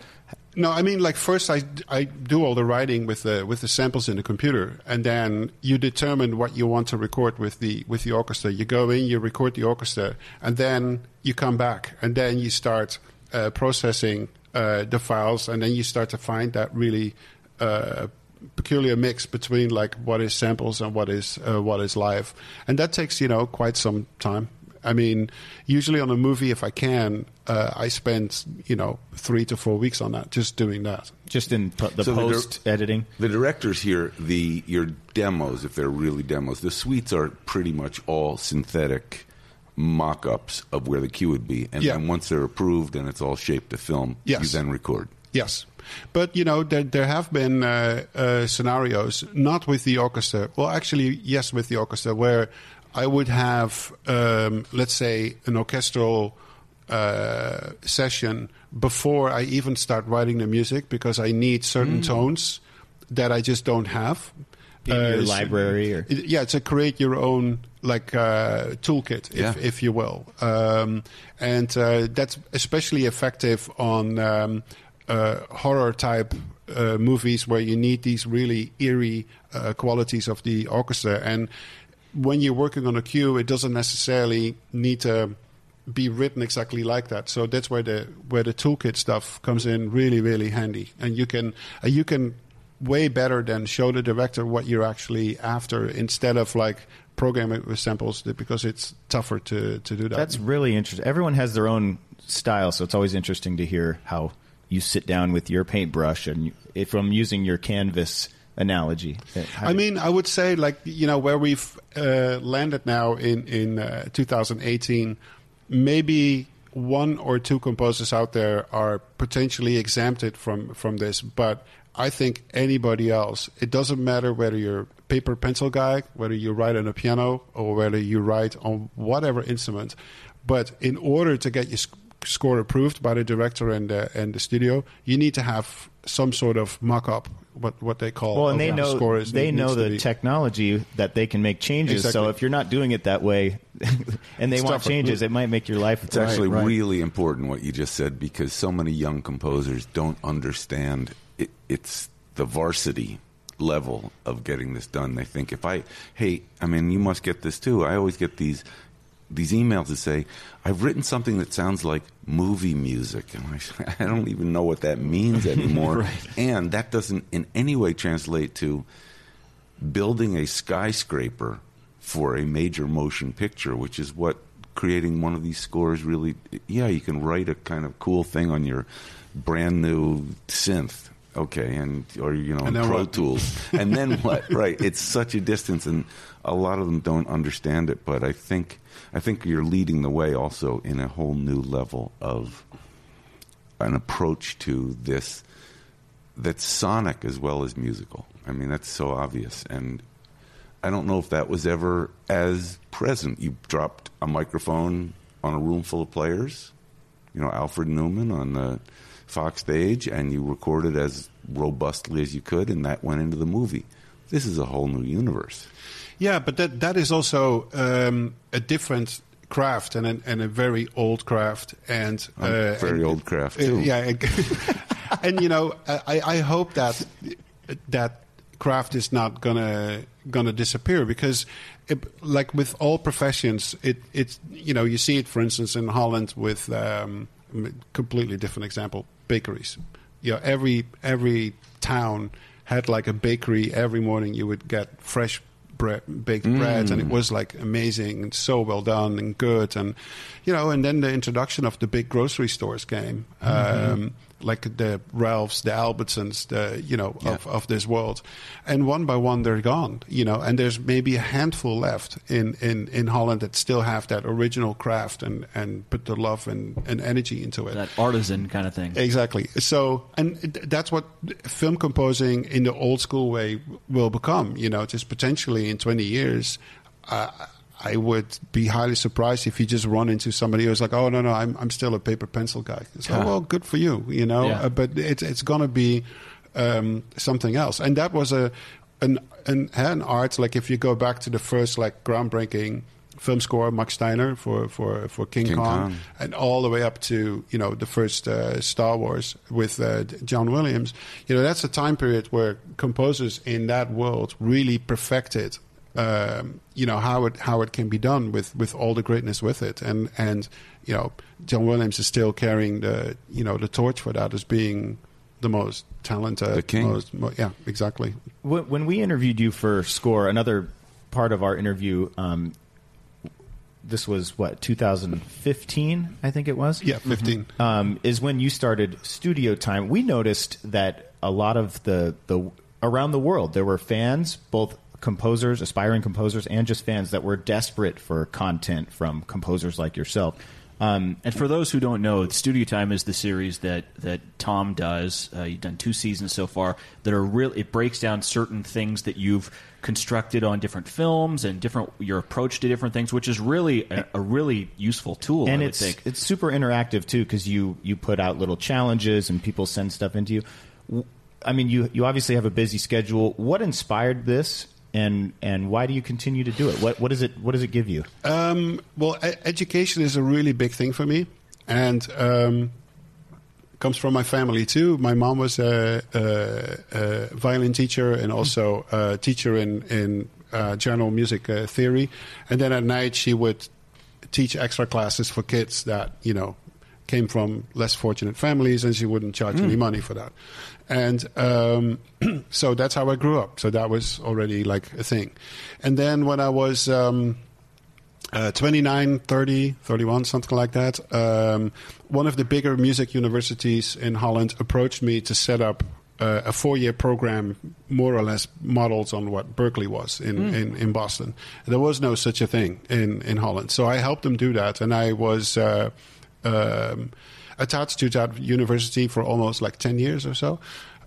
No, I mean, like first I, I do all the writing with the with the samples in the computer, and then you determine what you want to record with the with the orchestra. You go in, you record the orchestra, and then you come back, and then you start uh, processing uh, the files, and then you start to find that really uh, peculiar mix between like what is samples and what is uh, what is live, and that takes you know quite some time. I mean, usually on a movie, if I can, uh, I spend you know three to four weeks on that, just doing that. Just in po- the So the dir- post editing. The directors here, the your demos, if they're really demos, the suites are pretty much all synthetic mock-ups of where the cue would be, and Yeah. then once they're approved and it's all shaped to film, Yes. you then record. Yes, but you know there there have been uh, uh, scenarios not with the orchestra. Well, actually, yes, with the orchestra where I would have, um, let's say, an orchestral uh, session before I even start writing the music because I need certain tones that I just don't have. In your s- library or- yeah, to create your own like uh, toolkit, if, Yeah. if you will, um, and uh, that's especially effective on um, uh, horror type uh, movies where you need these really eerie uh, qualities of the orchestra. And when you're working on a cue, it doesn't necessarily need to be written exactly like that. So that's where the where the toolkit stuff comes in really really handy, and you can uh, you can way better than show the director what you're actually after instead of like program it with samples because it's tougher to to do that. That's really interesting. Everyone has their own style, so it's always interesting to hear how you sit down with your paintbrush and you, if I'm using your canvas analogy. Uh, I mean, I would say like you know where we've uh, landed now in in uh, 2018, maybe one or two composers out there are potentially exempted from from this, but I think anybody else, it doesn't matter whether you're paper pencil guy, whether you write on a piano, or whether you write on whatever instrument, but in order to get your score approved by the director and the, and the studio, you need to have some sort of mock-up, what what they call. well, and they what the know score is, they know the be. technology that they can make changes. So if you're not doing it that way, and they It's want tougher. changes, it might make your life. It's actually really important what you just said because so many young composers don't understand it, it's the varsity level of getting this done. They think if I, hey, I mean, you must get this too. I always get these these emails that say, "I've written something that sounds like movie music," and I, I don't even know what that means anymore. And that doesn't in any way translate to building a skyscraper for a major motion picture, which is what creating one of these scores really. Yeah, you can write a kind of cool thing on your brand new synth, okay, and or you know And Pro what? Tools, and then what? Right? It's such a distance, and a lot of them don't understand it. But I think I think you're leading the way also in a whole new level of an approach to this that's sonic as well as musical. I mean, that's so obvious. And I don't know if that was ever as present. You dropped a microphone on a room full of players, you know, Alfred Newman on the Fox stage, and you recorded as robustly as you could, and that went into the movie. This is a whole new universe. Yeah, but that that is also um, a different craft and a, and a very old craft and uh, very and- old craft, uh, too. yeah, and you know, I, I hope that that craft is not gonna gonna disappear because, it, like with all professions, it it's you know you see it for instance in Holland with um, a completely different example bakeries. You know, every every town had like a bakery. Every morning you would get fresh bread, baked bread, and it was like amazing and so well done and good, and you know, and then the introduction of the big grocery stores came, um, like the Ralphs, the Albertsons, the you know of, of this world, and one by one they're gone, you know, and there's maybe a handful left in in in Holland that still have that original craft and and put the love and, and energy into it. That artisan kind of thing. Exactly. So, and th- that's what film composing in the old school way will become. You know, just potentially in 20 years, uh, I would be highly surprised if you just run into somebody who's like, "Oh no, no, I'm I'm still a paper pencil guy." It's like, Yeah. well, good for you. You know, Yeah. uh, but it's it's gonna be um, something else, and that was a an, an an art. Like if you go back to the first like groundbreaking film score, Max Steiner for for for King, King Kong, Kong. and all the way up to you know the first uh, Star Wars with uh, John Williams. You know that's a time period where composers in that world really perfected. Um, you know how it how it can be done with, with all the greatness with it, and and you know John Williams is still carrying the you know the torch for that as being the most talented, The king. most mo- yeah exactly. When when we interviewed you for Score, another part of our interview, um, this was what 2015, I think it was. Yeah, 15 um, is when you started studio time. We noticed that a lot of the the around the world there were fans, both composers, aspiring composers, and just fans that were desperate for content from composers like yourself. Um, And for those who don't know, Studio Time is the series that, that Tom does. Uh, you've done two seasons so far that are real. It breaks down certain things that you've constructed on different films and different your approach to different things, which is really a, a really useful tool. and I would it's think. it's super interactive too because you you put out little challenges and people send stuff into you. I mean, you you obviously have a busy schedule. What inspired this, and and why do you continue to do it? What what does it what does it give you? Um, well, e- education is a really big thing for me, and um, comes from my family too. My mom was a, a, a violin teacher and also a teacher in in uh, general music uh, theory, and then at night she would teach extra classes for kids that you know came from less fortunate families, and she wouldn't charge any money for that. And um, so that's how I grew up. So that was already like a thing. And then when I was um, uh, 29, 30, 31, something like that. Um, one of the bigger music universities in Holland approached me to set up uh, a four-year program, more or less modeled on what Berklee was in, in, in Boston. There was no such a thing in, in Holland, so I helped them do that, and I was uh, um, attached to that university for almost like ten years or so.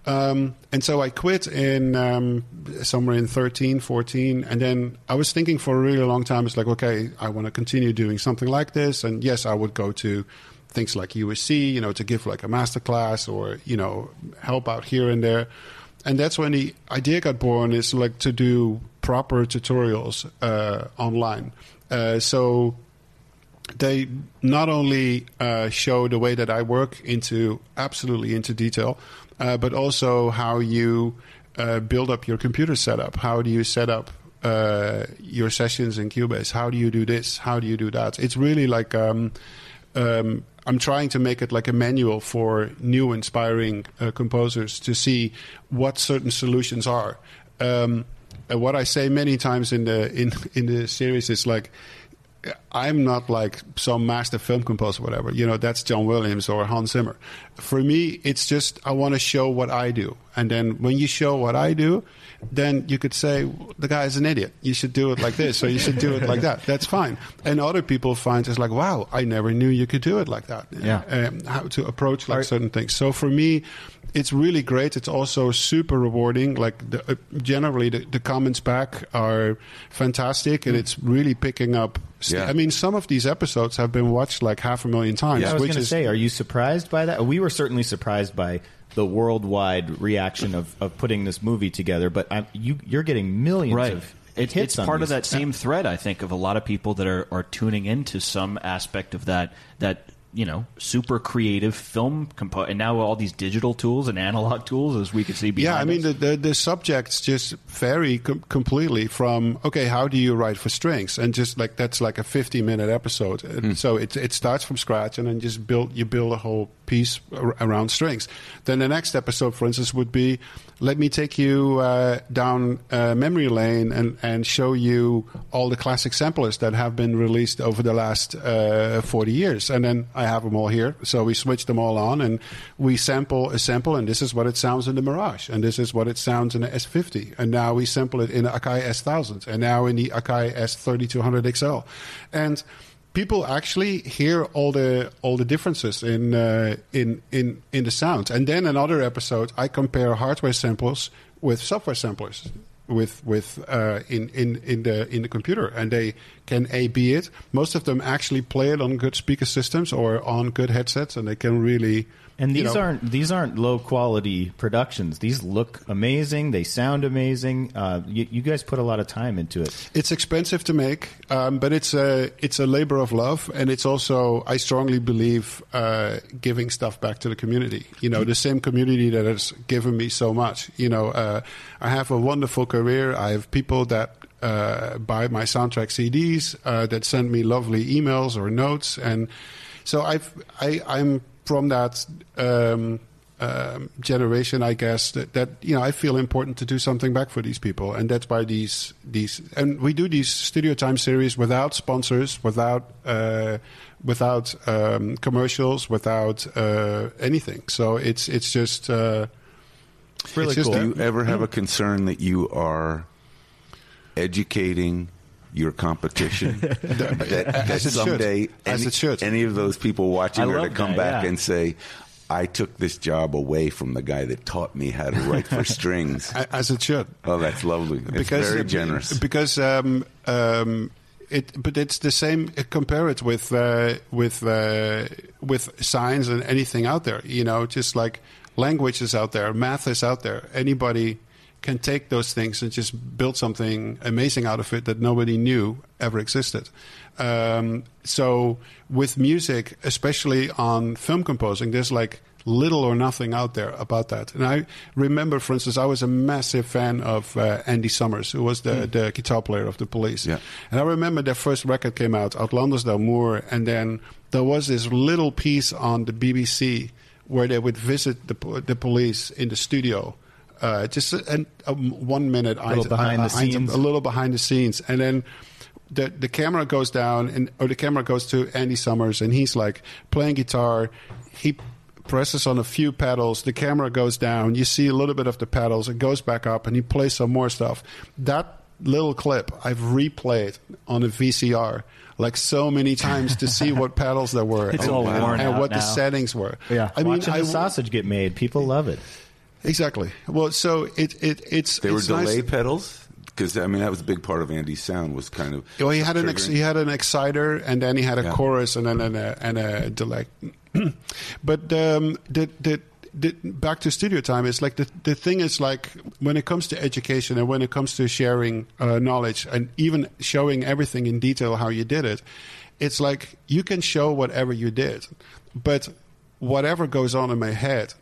Um, and so I quit in um, somewhere in 13, 14. And then I was thinking for a really long time, it's like, okay, I want to continue doing something like this. And yes, I would go to things like USC, you know, to give like a master class or, you know, help out here and there. And that's when the idea got born is like to do proper tutorials uh, online. Uh, so they not only uh, show the way that I work into absolutely into detail, uh, but also how you uh, build up your computer setup. How do you set up uh, your sessions in Cubase? How do you do this? How do you do that? It's really like um, um, I'm trying to make it like a manual for new inspiring uh, composers to see what certain solutions are. Um, what I say many times in the in in the series is like I'm not like some master film composer, whatever. You know, that's John Williams or Hans Zimmer. For me, it's just I want to show what I do, and then when you show what I do, then you could say the guy is an idiot. You should do it like this, or you should do it like that. That's fine. And other people find it's like, wow, I never knew you could do it like that. Yeah. Um, how to approach like certain things. So for me, it's really great. It's also super rewarding. Like the, uh, generally, the, the comments back are fantastic, and it's really picking up. st- Yeah. I mean, some of these episodes have been watched like half a million times. Yeah, I was which going to is say, are you surprised by that? We were certainly surprised by the worldwide reaction of, of putting this movie together, but i you, you're getting millions right. of It, hits it's part of that same thread, I think, of a lot of people that are, are tuning into some aspect of that that you know super creative film compo- and now all these digital tools and analog tools, as we can see. Yeah, I behind mean the, the the subjects just vary com- completely from okay, how do you write for strings, and just like that's like a fifty minute episode. And hmm. So it it starts from scratch, and then just build you build a whole piece ar- around strings. Then the next episode, for instance, would be let me take you uh, down uh, memory lane and and show you all the classic samplers that have been released over the last uh, forty years, and then I have them all here. So we switch them all on, and we sample a sample, and this is what it sounds in the Mirage, and this is what it sounds in the S50, and now we sample it in the Akai S1000, and now in the Akai S3200 XL, and people actually hear all the all the differences in uh, in in in the sounds. And then another episode, I compare hardware samples with software samplers with with uh, in in in the in the computer, and they can A B it. Most of them actually play it on good speaker systems or on good headsets, and they can really. And you these know- aren't these aren't low quality productions. These look amazing. They sound amazing. Uh, you, you guys put a lot of time into it. It's expensive to make, um, but it's a it's a labor of love, and it's also I strongly believe uh, giving stuff back to the community. You know, the same community that has given me so much. You know, uh, I have a wonderful career. I have people that. Uh, buy my soundtrack CDs uh, that send me lovely emails or notes, and so I've I, I'm from that um, um, generation, I guess that, that you know I feel important to do something back for these people, and that's why these these and we do these studio time series without sponsors, without uh, without um, commercials, without uh, anything. So it's it's just uh, Really it's just cool. Do you ever have a concern that you are educating your competition? that, that As it should. someday, As any, it should. any of those people watching I are to come that, back yeah. and say, I took this job away from the guy that taught me how to write for strings. as it should. Oh, that's lovely. It's very generous. Because um, um, it, but it's the same. uh, Compare it with uh, with uh, with science and anything out there. You know, just like language is out there, math is out there. Anybody can take those things and just build something amazing out of it that nobody knew ever existed. Um, so with music, especially on film composing, there's like little or nothing out there about that. And I remember, for instance, I was a massive fan of uh, Andy Summers, who was the, the guitar player of the Police. Yeah. And I remember their first record came out, Outlandos D'Amour, and then there was this little piece on the BBC where they would visit the the police in the studio. Uh, just a, a one minute a Little behind the scenes. a little behind the scenes, and then the the camera goes down, and or the camera goes to Andy Summers, and he's like playing guitar. He presses on a few pedals, the camera goes down, you see a little bit of the pedals, it goes back up, and he plays some more stuff. That little clip I've replayed on a VCR like so many times to see what pedals there were It's and, all worn and out what the settings were. Yeah. I mean, Watching I the sausage get made, people love it. Exactly. Well, so it it it's They were it's nice- delay pedals because I mean that was a big part of Andy's sound was kind of. Well, he had an ex- he had an exciter, and then he had a Yeah. chorus, and then and a, and a delay. but um, the, the the back to studio time is like the the thing is like when it comes to education and when it comes to sharing uh, knowledge and even showing everything in detail how you did it, it's like you can show whatever you did, but whatever goes on in my head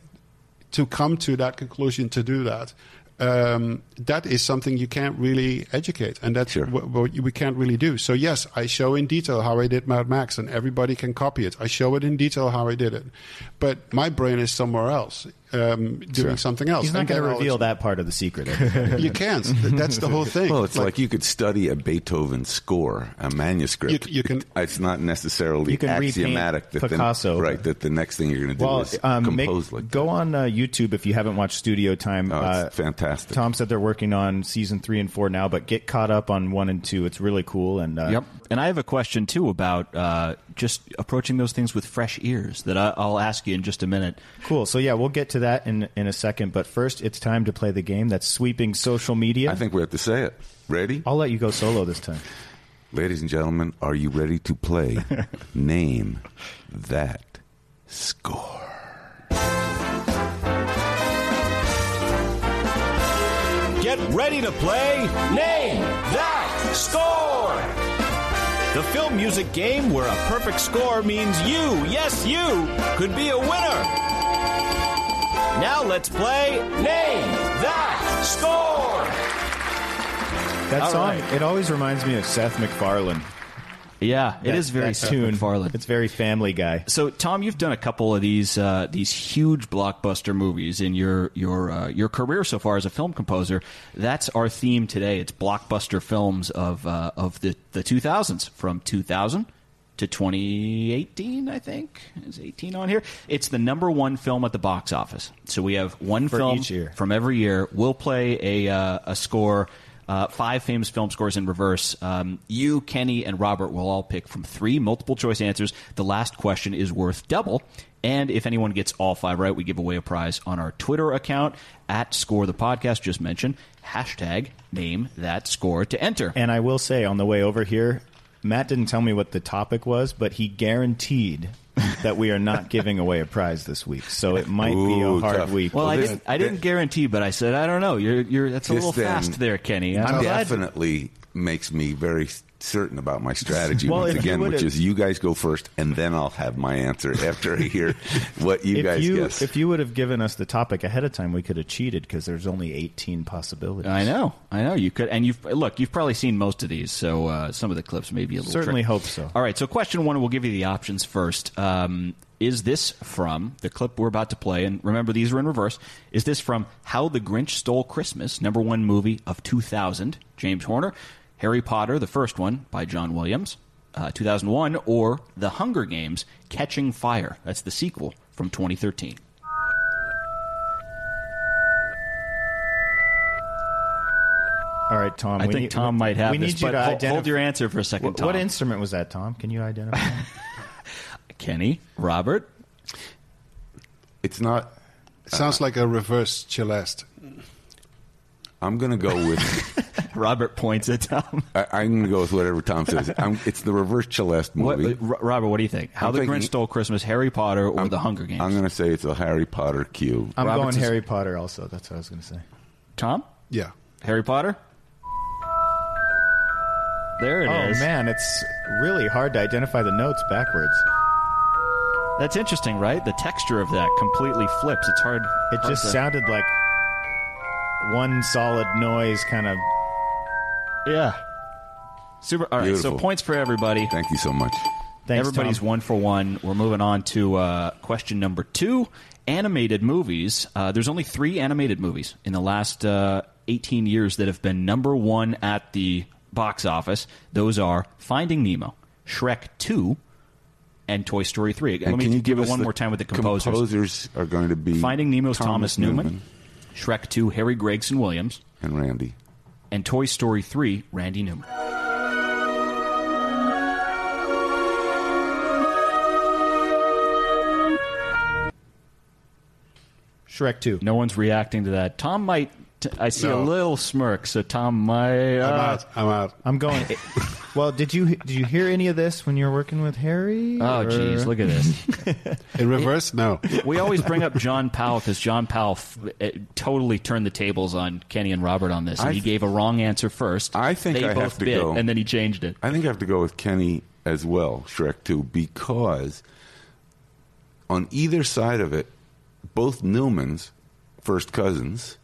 to come to that conclusion to do that um, that is something you can't really educate and that's Sure. what, what we can't really do. So yes i show in detail how i did mad max and everybody can copy it. I show it in detail how i did it. But my brain is somewhere else um, doing Sure. something else He's not going to reveal ex- that part of the secret. you can't that's the whole thing Well, it's like, you could study a Beethoven score, a manuscript. You- you can- It's not necessarily You can axiomatic that Picasso. The, right. That the next thing you're going to do well, is um, make- compose like go on uh, YouTube if you haven't watched Studio Time. Oh, uh, fantastic. Tom said they're working on season three and four now, but get caught up on one and two. It's really cool. And uh, Yep. And I have a question too about uh, just approaching those things with fresh ears that I, I'll ask you in just a minute. Cool. So yeah, we'll get to that in in a second. But first, it's time to play the game that's sweeping social media. I think we have to say it. Ready? I'll let you go solo this time. Ladies and gentlemen, are you ready to play Name That Score? Get ready to play Name That Score! The film music game where a perfect score means you, yes, you, could be a winner. Now let's play Name That Score! That All song, right. it always reminds me of Seth MacFarlane. Yeah, it is very tune. MacFarlane. It's very Family Guy. So, Tom, you've done a couple of these uh, these huge blockbuster movies in your your uh, your career so far as a film composer. That's our theme today. It's blockbuster films of uh, of the the 2000s, from 2000 to 2018. I think is 18 on here. It's the number one film at the box office. So we have one For film each year. from every year. We'll play a uh, a score. Uh, five famous film scores in reverse. Um, you, Kenny, and Robert will all pick from three multiple choice answers. The last question is worth double. And if anyone gets all five right, we give away a prize on our Twitter account at Score the Podcast, just mentioned. Hashtag name that score to enter. And I will say, on the way over here, Matt didn't tell me what the topic was, but he guaranteed that we are not giving away a prize this week. So it might be a hard tough. week. well, I this- didn't. I didn't guarantee, but I said I don't know. You're. You're. That's a little then fast there, Kenny. I'm glad- definitely makes me very certain about my strategy Well, once again, which is you guys go first, and then I'll have my answer after I hear what you if guys you guess. if you would have given us the topic ahead of time, we could have cheated because there's only 18 possibilities. I know, I know. You could, and you've look. You've probably seen most of these, so uh, some of the clips may be a little. Certainly tricky. hope so. All right, so question one, we'll give you the options first. Um, is this from the clip we're about to play? And remember, these are in reverse. Is this from How the Grinch Stole Christmas, number one movie of 2000, James Horner, Harry Potter, the first one by John Williams, uh, 2001, or The Hunger Games, Catching Fire? That's the sequel from 2013. All right, Tom. I we think need- Tom might have we this, need you but to hold, identify. hold your answer for a second, What, Tom. what instrument was that, Tom? Can you identify? Kenny, Robert. it's not. It sounds like a reverse celeste I'm going to go with. Robert points at Tom. I, I'm going to go with whatever Tom says. I'm, it's the reverse Celeste What, movie. Uh, R- Robert, what do you think? How I'm the thinking- Grinch Stole Christmas, Harry Potter, or The Hunger Games? I'm going to say it's a Harry Potter cue. I'm Roberts going is- Harry Potter. Also, that's what I was going to say. Tom, yeah Harry Potter. There it oh is. man, it's really hard to identify the notes backwards. That's interesting, right? The texture of that completely flips. It's hard. It hard just to- sounded like one solid noise, kind of. yeah. Super. All right, so points for everybody. Thank you so much. Thanks, Everybody's Tom. one for one. We're moving on to uh, question number two animated movies. Uh, there's only three animated movies in the last uh, 18 years that have been number one at the box office. Those are Finding Nemo, Shrek 2, and Toy Story 3. And Let me can you give it us one more time with the composers. Composers are going to be Finding Nemo's Thomas, Newman, Shrek 2 Harry Gregson Williams, and Randy. and Toy Story 3 Randy Newman. Shrek 2. No one's reacting to that. Tom might. T- I see a little smirk, so Tom might. I'm Uh, out. I'm out. I'm going. well, did you did you hear any of this when you were working with Harry? oh, or- jeez, look at this. In reverse, no. we always bring up John Powell because John Powell f- eh, totally turned the tables on Kenny and Robert on this, and I he th- gave a wrong answer first. I think they I both have to bid, go. and then he changed it. I think I have to go with Kenny as well, Shrek 2, because on either side of it, both Newmans, first cousins,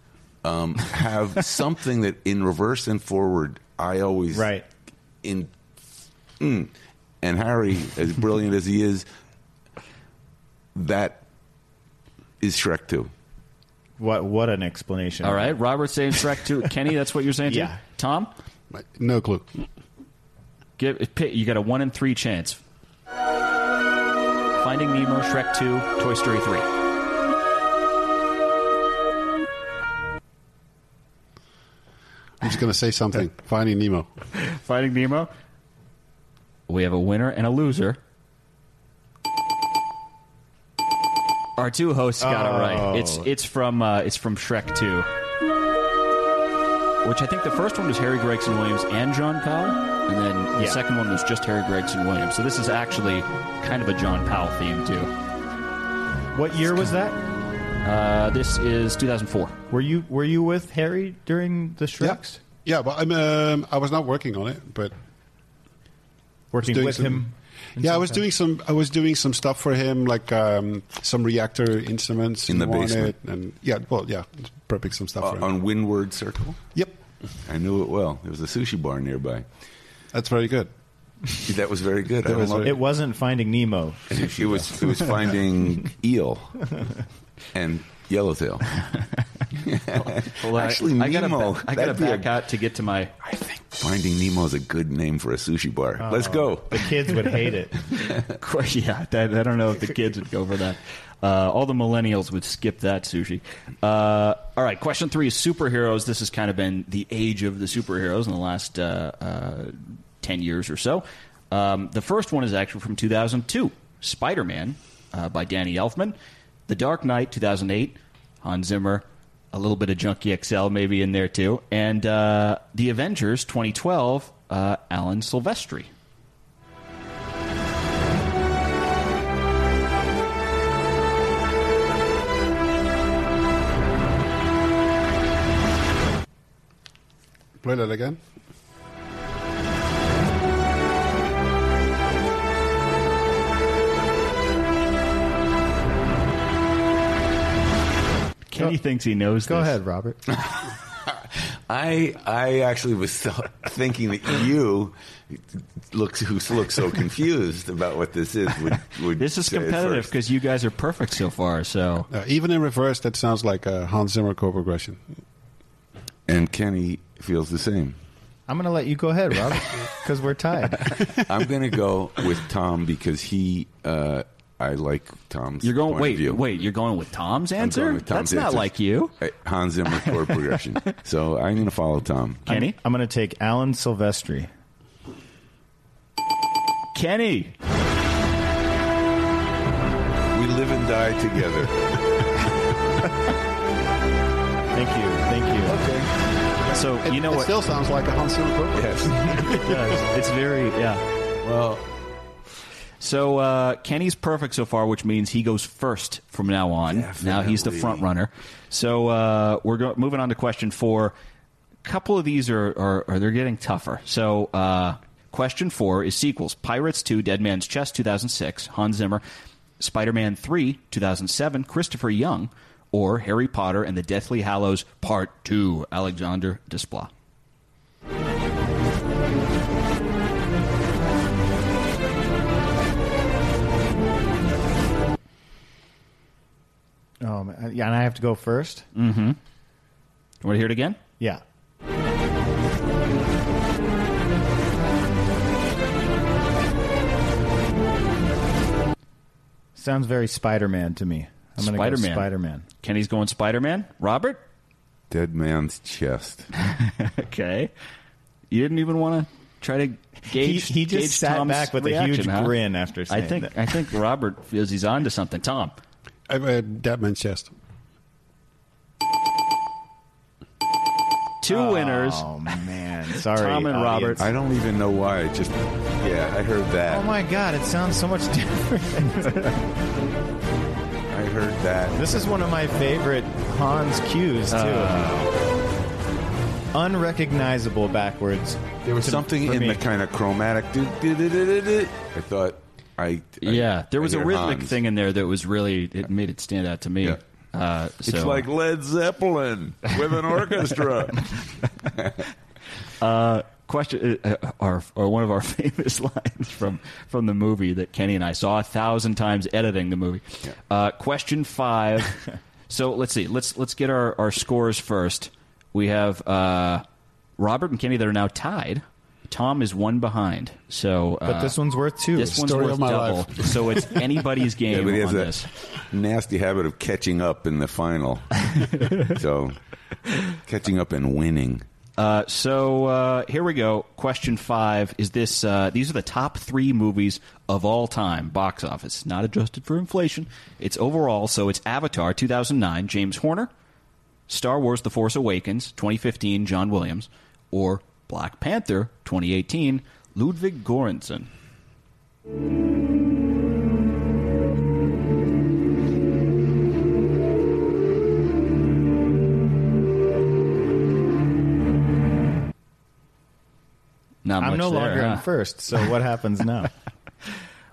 um, have something that in reverse and forward I always Right. in mm. and Harry, as brilliant as he is, that is Shrek 2. What what an explanation. All right, Robert saying Shrek two. Kenny, that's what you're saying too. Yeah. Tom, No clue. give you got a one in three chance. Finding Nemo, Shrek two, Toy Story three. I'm just going to say something. Finding Nemo. Finding Nemo. We have a winner and a loser. Our two hosts got it right. It's it's from uh, it's from Shrek Two, which I think the first one was Harry Gregson Williams and John Powell, and then the Yeah. second one was just Harry Gregson Williams. So this is actually kind of a John Powell theme too. What year was that? Uh, this is 2004. Were you were you with Harry during the Shreks? Yeah, but I'm, um, I was not working on it, but Working with some- him. yeah, I was kind? doing some. I was doing some stuff for him, like um, some Reaktor instruments In the basement. and yeah, well, yeah, prepping some stuff Uh, for him. on Windward Circle? Yep, I knew it well. There was a sushi bar nearby. that's very good. That was very good. Was very- It wasn't Finding Nemo. it. It was it was finding eel and yellowtail. Well, Actually, I, Nemo, I gotta that'd be a- back out to get to my. I think Finding Nemo is a good name for a sushi bar. Let's go. The kids would hate it. yeah, that, I don't know if the kids would go for that. Uh, all the millennials would skip that sushi. Uh, all right, question three is superheroes. This has kind of been the age of the superheroes in the last uh, uh, 10 years or so. Um, the first one is actually from 2002 Spider Man uh, by Danny Elfman. The Dark Knight, 2008, Hans Zimmer. A little bit of Junkie XL maybe in there too. And uh, The Avengers, 2012, uh, Alan Silvestri. Play that again. Kenny thinks he knows Go this. ahead, Robert. I I actually was th- thinking that you look who look so confused about what this is. Would, would This is competitive because you guys are perfect so far. So Uh, even in reverse, that sounds like a Hans Zimmer chord progression. and Kenny feels the same. I'm going to let you go ahead, Robert, because we're tied. I'm going to go with Tom because he. Uh, I like Tom's. you're going. point of Wait, view. wait. You're going with Tom's I'm answer. going with Tom's That's not answer. like you, Hans Zimmer chord progression. So I'm going to follow Tom. Kenny. I'm going to take Alan Silvestri. Kenny. We live and die together. Thank you. Thank you. Okay. So It, you know it what? still sounds like a Hans Zimmer chord progression. Yes. it does. It's very yeah. Well, So uh, Kenny's perfect so far, which means he goes first from now on. Now he's the Definitely. front runner. So uh, we're go- moving on to question four. A couple of these are, are, are they're getting tougher. So uh, question four is sequels: Pirates Two, Dead Man's Chest, 2006, Hans Zimmer, Spider-Man Three, 2007, Christopher Young, or Harry Potter and the Deathly Hallows Part Two, Alexander Desplat. Oh, man. yeah, and I have to go first. Mm-hmm. Want to hear it again? Yeah. Sounds very Spider-Man to me. I'm gonna Spider-Man. go Spider-Man. Kenny's going Spider Man. Robert? Dead man's chest. Okay. You didn't even want to try to gauge. He- he just gauge sat Tom's back with a huge huh? grin after I think that. I think Robert feels he's on to something. Tom, Uh, uh, Dead Man's Chest. two winners. Oh man, sorry, Tom and audience. Robert. I don't even know why. It just yeah, I heard that. Oh my god, it sounds so much different. I heard that. this is one of my favorite Hans cues too. Uh. Unrecognizable backwards. There was to- something in me. the kind of chromatic. do- do- do- do- do- do. I thought I, I yeah, there was a rhythmic Hans. thing in there that was really it made it stand out to me. Yeah. Uh, It's like Led Zeppelin with an orchestra. question uh, uh, our, or one of our famous lines from from the movie that Kenny and I saw a thousand times editing the movie. Uh, question five. so let's see. Let's let's get our, our scores first. We have uh, Robert and Kenny that are now tied. Tom is one behind. So, uh, But this one's worth two. this one's Story worth of my double. life. so it's anybody's yeah, game but he has on a this. nasty habit of catching up in the final. so catching up and winning. Uh, so uh, here we go. Question five is this: uh, These are the top three movies of all time, box office, not adjusted for inflation. It's overall. So it's Avatar, 2009, James Horner, Star Wars: The Force Awakens, 2015, John Williams, or Black Panther, 2018, Ludwig Göransson. Not I'm no there, longer huh? in first. So what happens now?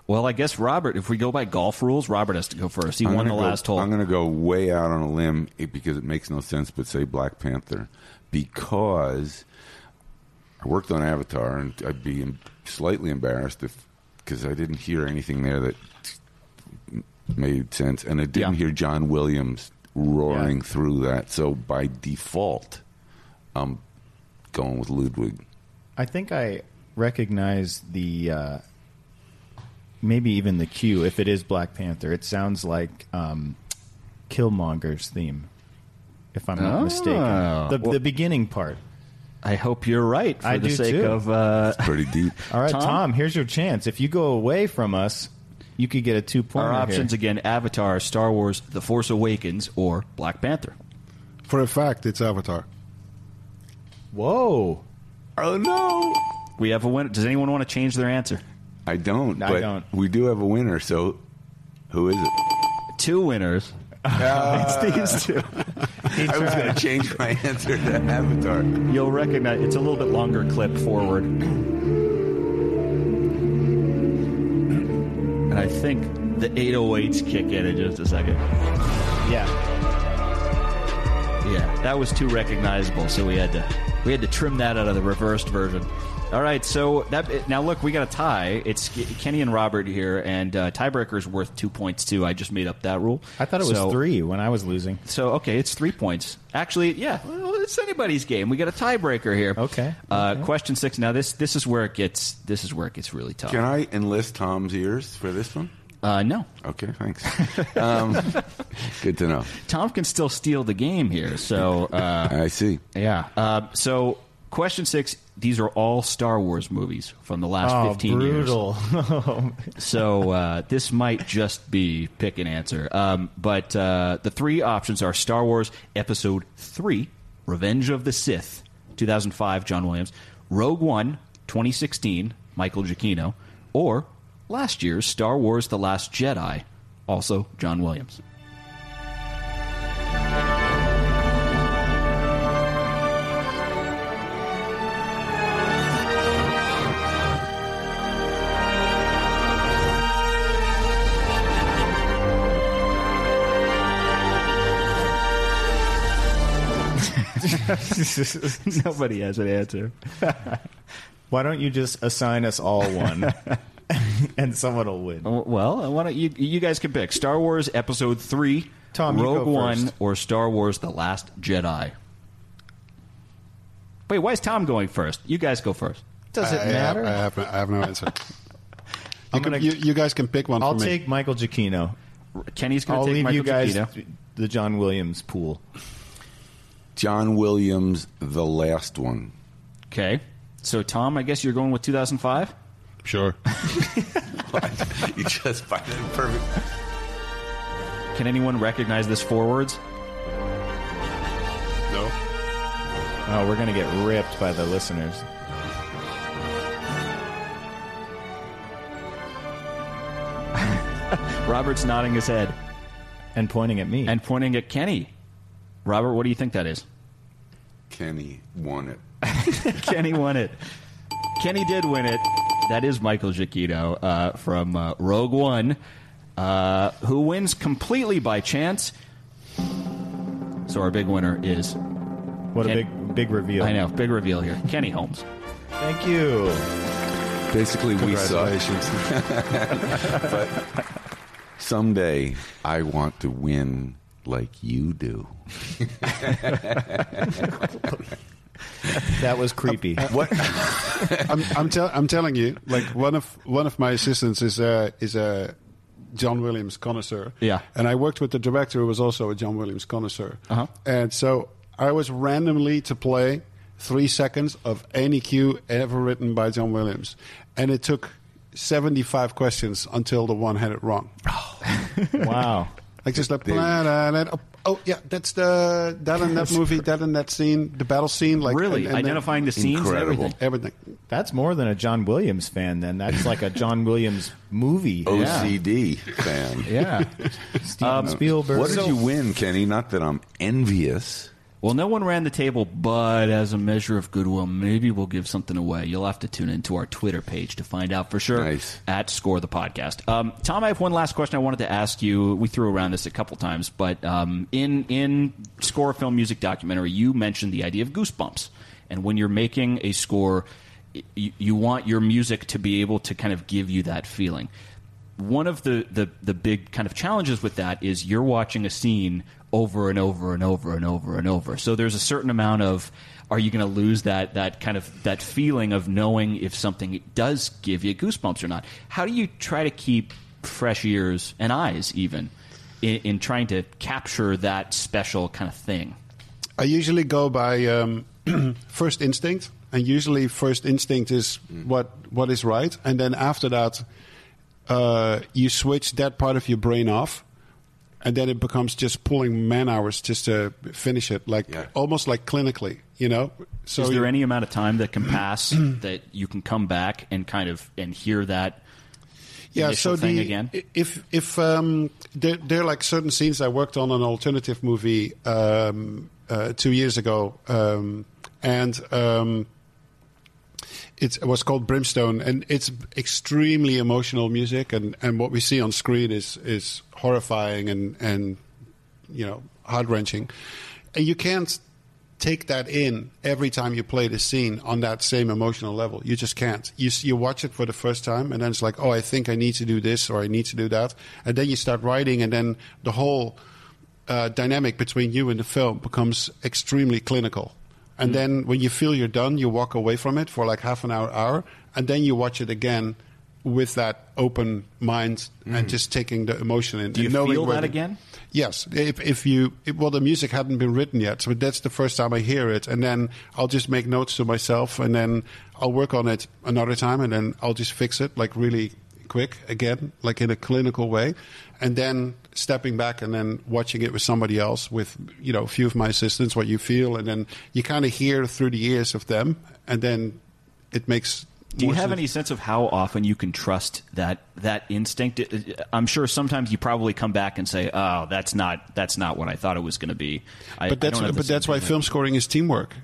Well, I guess Robert. If we go by golf rules, Robert has to go first. He I'm won the go- last hole. I'm going to go way out on a limb eh, because it makes no sense, but say Black Panther because I worked on Avatar, and I'd be slightly embarrassed if because I didn't hear anything there that made sense, and I didn't Yeah. hear John Williams roaring Yeah. through that. So by default, I'm going with Ludwig. I think I recognize the uh, maybe even the cue. If it is Black Panther, it sounds like um, Killmonger's theme. If I'm not Oh. mistaken, the, Well- the beginning part. I hope you're right for I the do sake too. of. Uh, Pretty deep. All right, Tom? Tom? here's your chance. If you go away from us, you could get a two point. our options again: Avatar, Star Wars, The Force Awakens, or Black Panther. For a fact, it's Avatar. Whoa! Oh no! We have a winner. Does anyone want to change their answer? I don't. I but don't. We do have a winner. So who is it? Two winners. it's these two. I was going to change my answer to Avatar. You'll recognize it's a little bit longer clip forward. And I think the 808s kick in in just a second. Yeah, Yeah, that was too recognizable, so we had to we had to trim that out of the reversed version. All right, so that now look, we got a tie. It's Kenny and Robert here, and uh, tiebreaker is worth two points too. I just made up that rule. I thought it was three when I was losing. So okay, it's three points. Actually, yeah, well, it's anybody's game. We got a tiebreaker here. Okay, Uh, Question six. Now this this is where it gets this is where it gets really tough. Can I enlist Tom's ears for this one? Uh, no, Okay, thanks. Um, good to know. Tom can still steal the game here. So uh, I see. yeah. Uh, so question six. These are all Star Wars movies from the last Oh, fifteen years. brutal! So uh, this might just be pick an answer. Um, but uh, the three options are Star Wars Episode 3, Revenge of the Sith, 2005, John Williams, Rogue One, 2016, Michael Giacchino, or last year's Star Wars The Last Jedi, also John Williams. Nobody has an answer. Why don't you just assign us all one, and someone will win? Oh, Well, uh, why don't you? You guys can pick Star Wars Episode Three, Tom, Rogue go One, first. or Star Wars: The Last Jedi. Wait, why is Tom going first? You guys go first. Does it I, I have, matter? I have, I have no answer. You, I'm can- gonna- you, you guys can pick one I'll for me. take Michael Giacchino. Kenny's going I'll to take leave Michael you guys Giacchino. the John Williams pool. John Williams, the last one. Okay. So, Tom, I guess you're going with 2005? Sure. you just find it perfect. Can anyone recognize this four words? No. Oh, we're gonna get ripped by the listeners. Robert's nodding his head and pointing at me and pointing at Kenny. Robert, what do you think that is? Kenny won it. Kenny won it. Kenny did win it. That is Michael Giacchino uh, from uh, Rogue One, uh, who wins completely by chance. So our big winner is. What a big big reveal. I know, big reveal here. Kenny Holmes. Thank you. Basically, we suck. Congratulations. but someday, I want to win like you do. That was creepy. What? I'm I'm, tell, I'm telling you, like one of one of my assistants is a is a John Williams connoisseur. Yeah. and I worked with the director who was also a John Williams connoisseur. Uh-huh. And so I was randomly to play three seconds of any cue ever written by John Williams, and it took. 75 questions until the one had it wrong. wow. Like just like blah, blah, blah, oh, oh yeah, that's the that in that movie, that in that scene, the battle scene. Like Really? and- and then- Identifying the scenes and Incredible. everything. everything. That's more than a John Williams fan. Then that's like a John Williams movie. OCD fan. Yeah. Um, Steven Spielberg. What did you win, Kenny? Not that I'm envious. Well, no one ran the table, but as a measure of goodwill, maybe we'll give something away. You'll have to tune into our Twitter page to find out for sure. Nice. At Score the Podcast. Um, Tom, I have one last question I wanted to ask you. We threw around this a couple times, but um, in in Score Film Music Documentary, you mentioned the idea of goosebumps. And when you're making a score, you, you want your music to be able to kind of give you that feeling one of the, the, the big kind of challenges with that is you're watching a scene over and over and over and over and over. So there's a certain amount of are you going to lose that that kind of that feeling of knowing if something does give you goosebumps or not? How do you try to keep fresh ears and eyes even in, in trying to capture that special kind of thing? I usually go by um, first instinct, and usually first instinct is what what is right, and then after that, uh, you switch that part of your brain off, and then it becomes just pulling man hours just to finish it, like Yeah. almost like clinically, you know. So Is there you- any amount of time that can pass that you can come back and kind of and hear that yeah, so thing the, again? If if um, there, there are like certain scenes I worked on an alternative movie um, uh, two years ago, um, and um, it's, it was called Brimstone, and it's extremely emotional music, and, and what we see on screen is is horrifying and and you know heart wrenching, and you can't take that in every time you play the scene on that same emotional level. You just can't. You you watch it for the first time, and then it's like, oh, I think I need to do this or I need to do that, and then you start writing, and then the whole uh, dynamic between you and the film becomes extremely clinical. And mm. then when you feel you're done, you walk away from it for like half an hour, hour, and then you watch it again with that open mind and mm. just taking the emotion in. Do you feel that the- again? Yes, if if you if, well, the music hadn't been written yet, so that's the first time I hear it, and then I'll just make notes to myself, and then I'll work on it another time, and then I'll just fix it like really quick again, like in a clinical way, and then stepping back and then watching it with somebody else, with you know a few of my assistants, what you feel, and then you kind of hear through the ears of them, and then it makes. Do you have sense. any sense of how often you can trust that that instinct? I'm sure sometimes you probably come back and say, "Oh, that's not that's not what I thought it was going to be." I, but that's but that's why film scoring is teamwork.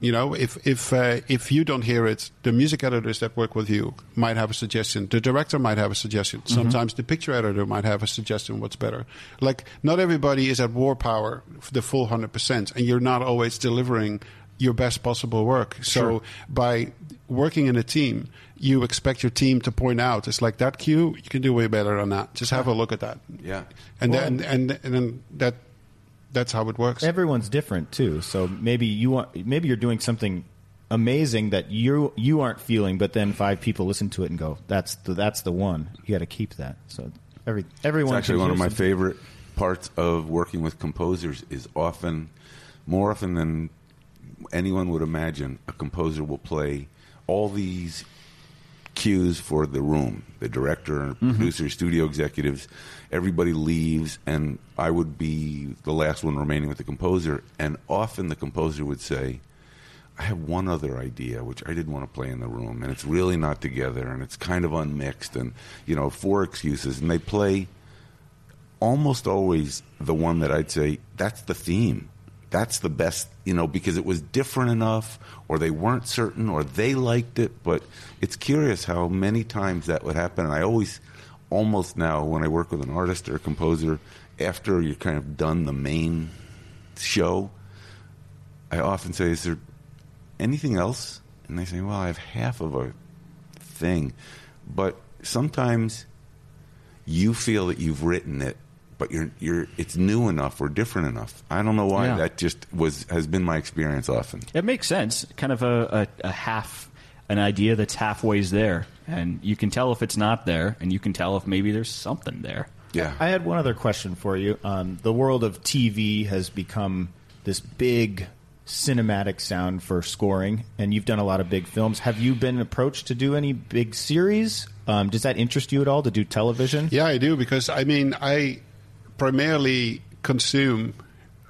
You know, if if uh, if you don't hear it, the music editors that work with you might have a suggestion. The director might have a suggestion. Mm-hmm. Sometimes the picture editor might have a suggestion. What's better? Like not everybody is at war power for the full hundred percent, and you're not always delivering your best possible work. So by working in a team, you expect your team to point out. It's like that cue. You can do way better on that. Just have a look at that. Yeah. and then and and then that that's how it works. Everyone's different too. So maybe you want maybe you're doing something amazing that you you aren't feeling, but then five people listen to it and go, "That's the that's the one." You got to keep that. So Every everyone It's actually one of my something. favorite parts of working with composers is often, more often than anyone would imagine, a composer will play all these cues for the room. The director, mm-hmm. producer, studio executives, everybody leaves, and I would be the last one remaining with the composer. And often the composer would say, I have one other idea which I didn't want to play in the room, and it's really not together, and it's kind of unmixed, and you know, four excuses, and they play almost always the one that I'd say that's the theme. That's the best, you know, because it was different enough, or they weren't certain, or they liked it. But it's curious how many times that would happen. And I always, almost now, when I work with an artist or a composer, after you're kind of done the main show, I often say, "Is there anything else?" And they say, "Well, I have half of a thing," but sometimes you feel that you've written it, but you're you're it's new enough or different enough. I don't know why Yeah. that just was has been my experience often. It makes sense. Kind of a, a, a half, an idea that's halfway's there. And you can tell if it's not there, and you can tell if maybe there's something there. Yeah. I had one other question for you. Um, the world of TV has become this big cinematic sound for scoring, and you've done a lot of big films. Have you been approached to do any big series? Um, does that interest you at all to do television? Yeah, I do because I mean I primarily consume,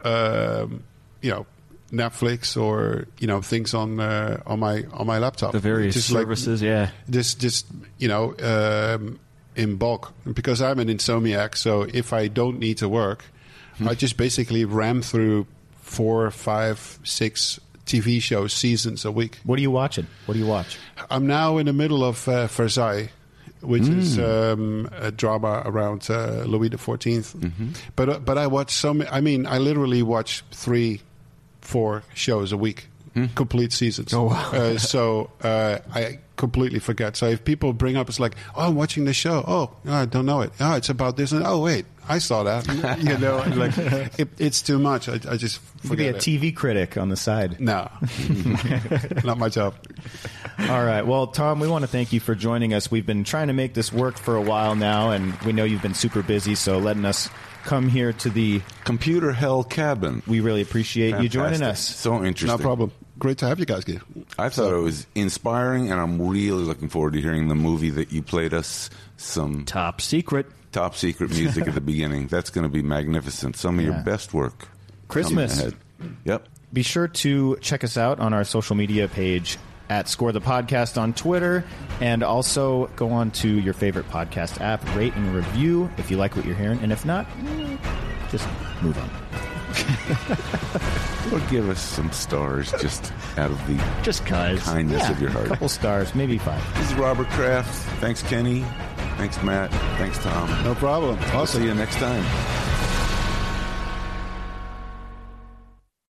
um, you know, Netflix or you know things on uh, on my on my laptop. The various Just like- services, yeah. just just you know um, in bulk because I'm an insomniac. So if I don't need to work, I just basically ram through four, five, six TV shows seasons a week. What are you watching? What do you watch? I'm now in the middle of uh, Versailles, which is um, a drama around uh, Louis the 14th. But uh, but I watch so many. I mean, I literally watch three, four shows a week, complete seasons. Oh wow! Uh, so uh, I completely forget. So if people bring up, it's like, oh, I'm watching the show. Oh, I don't know it. Oh, it's about this. And oh, wait, I saw that. you know, like it, it's too much. I, I just You could be forget a it. TV critic on the side. No, not my job. All right. Well, Tom, we want to thank you for joining us. We've been trying to make this work for a while now, and we know you've been super busy, so letting us come here to the Computer Hell Cabin. We really appreciate you joining us. So interesting. No problem. Great to have you guys here. I thought it was inspiring, and I'm really looking forward to hearing the movie that you played us some Top secret. top secret music at the beginning. That's going to be magnificent. Some of your best work. Christmas. ahead. Yep. Be sure to check us out on our social media page at Score the Podcast on Twitter, and also go on to your favorite podcast app, rate and review if you like what you're hearing, and if not, eh, just move on. Or give us some stars just out of the Just cuz. kindness Yeah, of your heart. a heart. couple stars, maybe five. This is Robert Kraft. Thanks, Kenny. Thanks, Matt. Thanks, Tom. No problem. I'll see you next time.